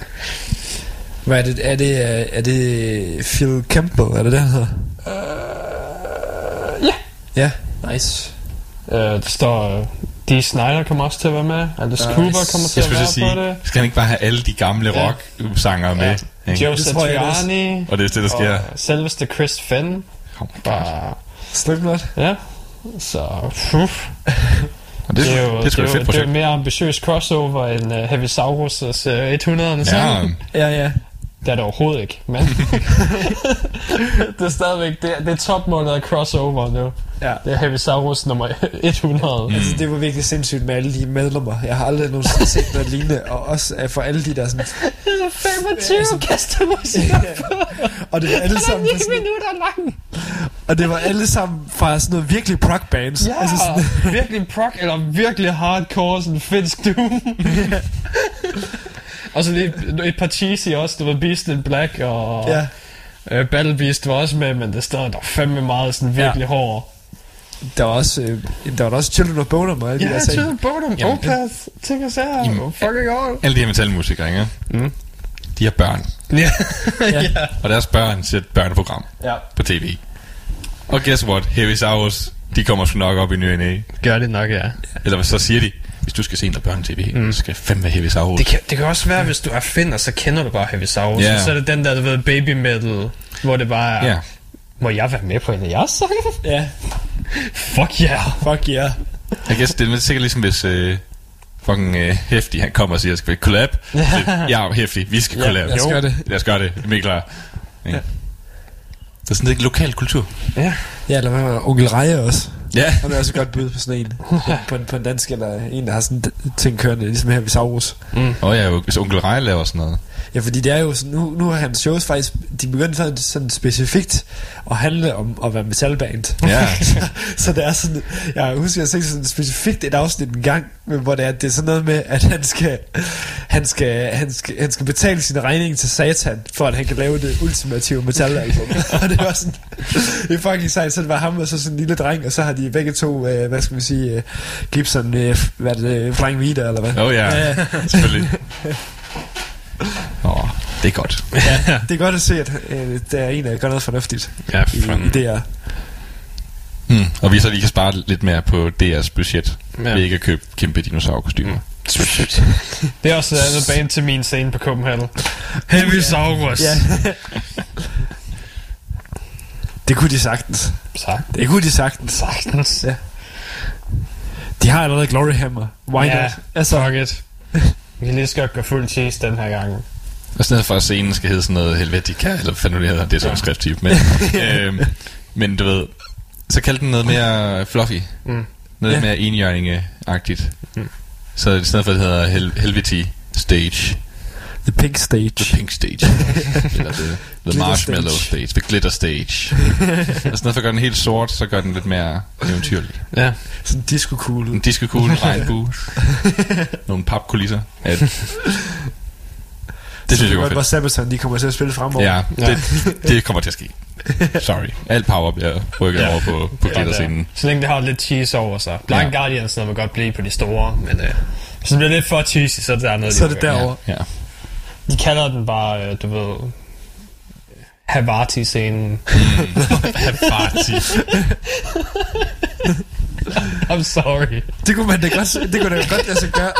Hvad er det? Er det, øh, er det Phil Campbell? Er det det, han hedder? ja. Ja, nice. Uh, der står, uh, Dee Snyder kommer også til at være med. Alice Nice. Cooper kommer til at være sige, på det. skal han ikke bare have alle de gamle Ja. rock-sanger med? Ja. Joe Det. Satriani. Og det er det, der sker. Og selveste Chris Fenn. Oh my God. Bare, Slipknot? ja. Så. Og det, det, er jo, det det, er et jo, fedt det er jo projekt. mere ambitiøs crossover end uh, Heavy Saurus' uh, 100'erne Ja, sammen. Ja, ja. Det er det overhovedet ikke, men det er stadigvæk, det er, det er topmålet af crossover nu. Ja. Det er Heavy Saurus nummer 100. Mm. Altså, det var virkelig sindssygt med alle de medlemmer. Jeg har aldrig nogensinde set noget lignende. Og også øh, for alle de der sådan... 25 kaster musik Og det var alle sammen, sådan, minutter lang. og det var alle sammen fra sådan noget virkelig prog bands. Ja, Altså sådan, virkelig prog, eller virkelig hardcore, sådan finsk doom. og så lige et par cheesy også, det var Beast in Black, og ja. uh, Battle Beast var også med, men det stod der fandme meget sådan virkelig ja. hård. Der var også, øh, der var også Children of Bonham og alle de Ja, der. Tøde Bodum, Jamen, Opeth, ting og sager, fucking all. Alle de her metalmusikere, ikke? Mm. De har børn. Ja. Ja. Og deres børn ser et børneprogram ja. på tv. Og guess what? Heavy Saurus, de kommer sgu nok op i ny. Gør det nok, ja. Eller så siger de, hvis du skal se noget børne-tv, mm. så skal det fandme være Heavy Saurus. Det kan, det kan også være, hvis du er finder, så kender du bare Heavy Saurus. Ja. Yeah. Så er det den der, du ved, baby metal, hvor det bare er, Ja. må jeg være med på en af jeres sange? Ja, Fuck yeah. fuck yeah. Jeg guess, det er sikkert ligesom hvis øh, fucking øh, Hæftig, han kommer og siger, skal vi collab? Så, ja, Hæftig, vi skal Ja, collab. lad os gøre det. Lad os gøre det. Jeg er klar. Ja. Det er sådan lidt lokal kultur. Ja. Ja, eller hvad var Onkel Reje også. Ja. Han er også godt bud på sådan en. på, en, på en dansk, eller en, der har sådan ting kørende, ligesom her ved Saurus. Og ja, hvis onkel Rej laver sådan noget. Ja, fordi det er jo sådan, nu, nu har hans shows faktisk, de begynder sådan, sådan specifikt at handle om at være metalband. Ja. så det er sådan, jeg husker, jeg har sådan specifikt et afsnit en gang, hvor det er, det er sådan noget med, at han skal, han skal, han skal, han skal betale sin regning til satan, for at han kan lave det ultimative metalalbum. og det var sådan, det er fucking sejt, så det var ham og så sådan en lille dreng, og så har de begge to, øh, hvad skal vi sige, øh, Gibson, øh, hvad er det, Flying Reader, eller hvad? Oh, ja, ja. selvfølgelig. Åh, det er godt. Det er godt at se, at øh, der er en, der gør noget fornuftigt Ja, i, i det her. Hmm. Og vi så lige kan spare lidt mere på DR's budget. Ja. Ja. Ved ikke at købe kæmpe dinosaurkostymer. Mm. Det er også et andet band til min scene på Copenhagen. Heavy Saurus. Ja. det kunne de sagtens. Sagt. Det kunne de sagtens. Sagtens. Ja. De har allerede Glory Hammer. Why Ja, not? Altså, Fuck it. Vi kan lige så godt gå fuld cheese den her gang. Og stedet for at scenen skal hedde sådan noget Helvetica, eller hvad fanden nu det hedder, det er sådan en skrifttype. Men, øhm, men du ved, så kald den noget mere fluffy. Mm. Noget Ja. ja. mere enhjørninge-agtigt. Mm. Så i stedet for at det hedder Hel- Helveti Stage, The Pink Stage. The Pink Stage. eller The, the Glitter Marshmallow Stage. Stage. The Glitter Stage. i stedet for at gøre den helt sort, så gør den lidt mere eventyrlig. Ja. Sådan disco cool. En disco-kugle, regnbue, nogle papkulisser. Ja, det synes jeg var Hvor fedt. Sabaton, de kommer til at spille fremover. Ja, det, det kommer til at ske. Sorry. Alt power bliver rykket Ja. over på, på glitterscenen. Så længe det har lidt cheese over sig. Blind Ja. Guardians må godt blive på de store, men øh, hvis det bliver lidt for cheesy, så er det der noget, Så er de det derovre. Ja. De kalder den bare, øh, du ved, Havarti-scenen. Party. I'm sorry. Det kunne man da godt, det kunne da godt lade sig gøre.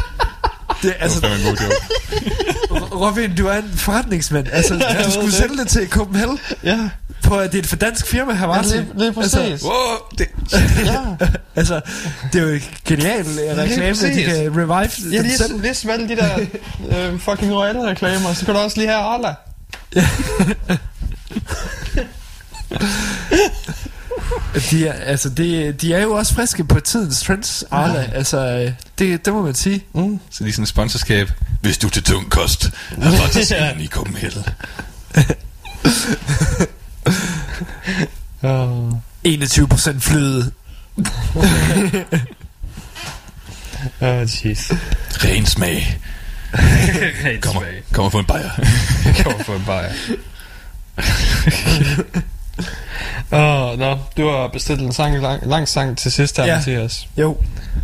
Det, altså, Det var fandme en god joke. Robin, du er en forretningsmand. Altså, jeg du skulle det. sælge det til Copenhagen Ja, på, at det er et for dansk firma, her var ja lige, lige præcis. Altså, Wow, det, ja. altså, det er jo en genial øh, reklame, at de kan revive Ja, lige, selv. lige de der øh, fucking royale reklamer, så kan du også lige have Arla. De er, altså, de, de er jo også friske på tidens trends, Arla. Altså, øh, det, det må man sige. Mm. så lige sådan et sponsorskab. Hvis du er til tung kost, er bare til scenen i Copenhagen. Uh, 21% fløde. oh, jeez. Ren smag. Kommer, kommer få en bajer. Kommer for en bajer. Åh, oh, nå, du har bestilt en sang, lang, lang sang til sidst her, Ja. ja. Mathias. Jo,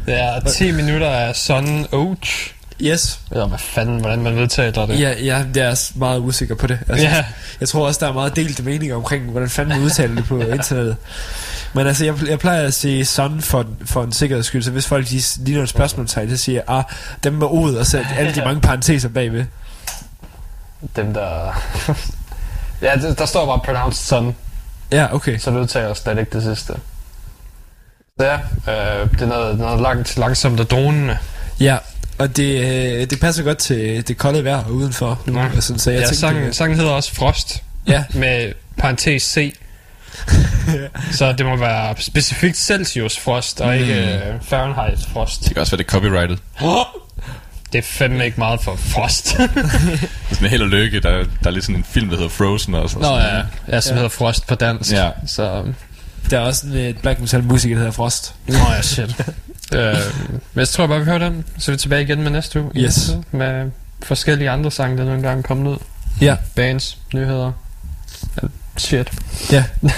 Det er 10 minutter af Sun Oach. yes. Eller hvad fanden, hvordan man udtaler det. Ja, ja, jeg er meget usikker på det. Altså, ja. Jeg tror også, der er meget delte meninger omkring, hvordan fanden man udtaler det på internettet. Men altså, jeg, jeg plejer at sige sådan for, for en sikkerheds skyld, så hvis folk de ligner et spørgsmålstegn, så siger jeg, ah, dem med ordet, og så alle de mange parenteser bagved. Dem der... ja, der står bare pronounced sun, Ja, okay. så du udtaler slet ikke det sidste. Så ja, øh, det er noget, noget langt, langsomt og dronende. Ja, Og det, øh, det passer godt til det kolde vejr udenfor nu. Ja. Sådan, så jeg ja, tænkte, sangen, øh, sangen hedder også Frost, ja, med parentes C. så det må være specifikt Celsius Frost, og ikke øh, Fahrenheit Frost. Det kan også være, det er copyrighted. Det er fandme ikke meget for Frost. Det er sådan held og lykke. Der, er- der er lidt sådan en film, der hedder Frozen også. Nå ja, ja som Ja. hedder Frost på dansk. Ja. Så, der er også en øh, black metal musiker, der hedder Frost. nå ja, shit. øh, men jeg tror bare, vi hører den. Så er vi tilbage igen med næste uge. Yes. næste Med forskellige andre sange, der nogle gange er kommet ud. Ja. Bands, nyheder. Shit. Ja.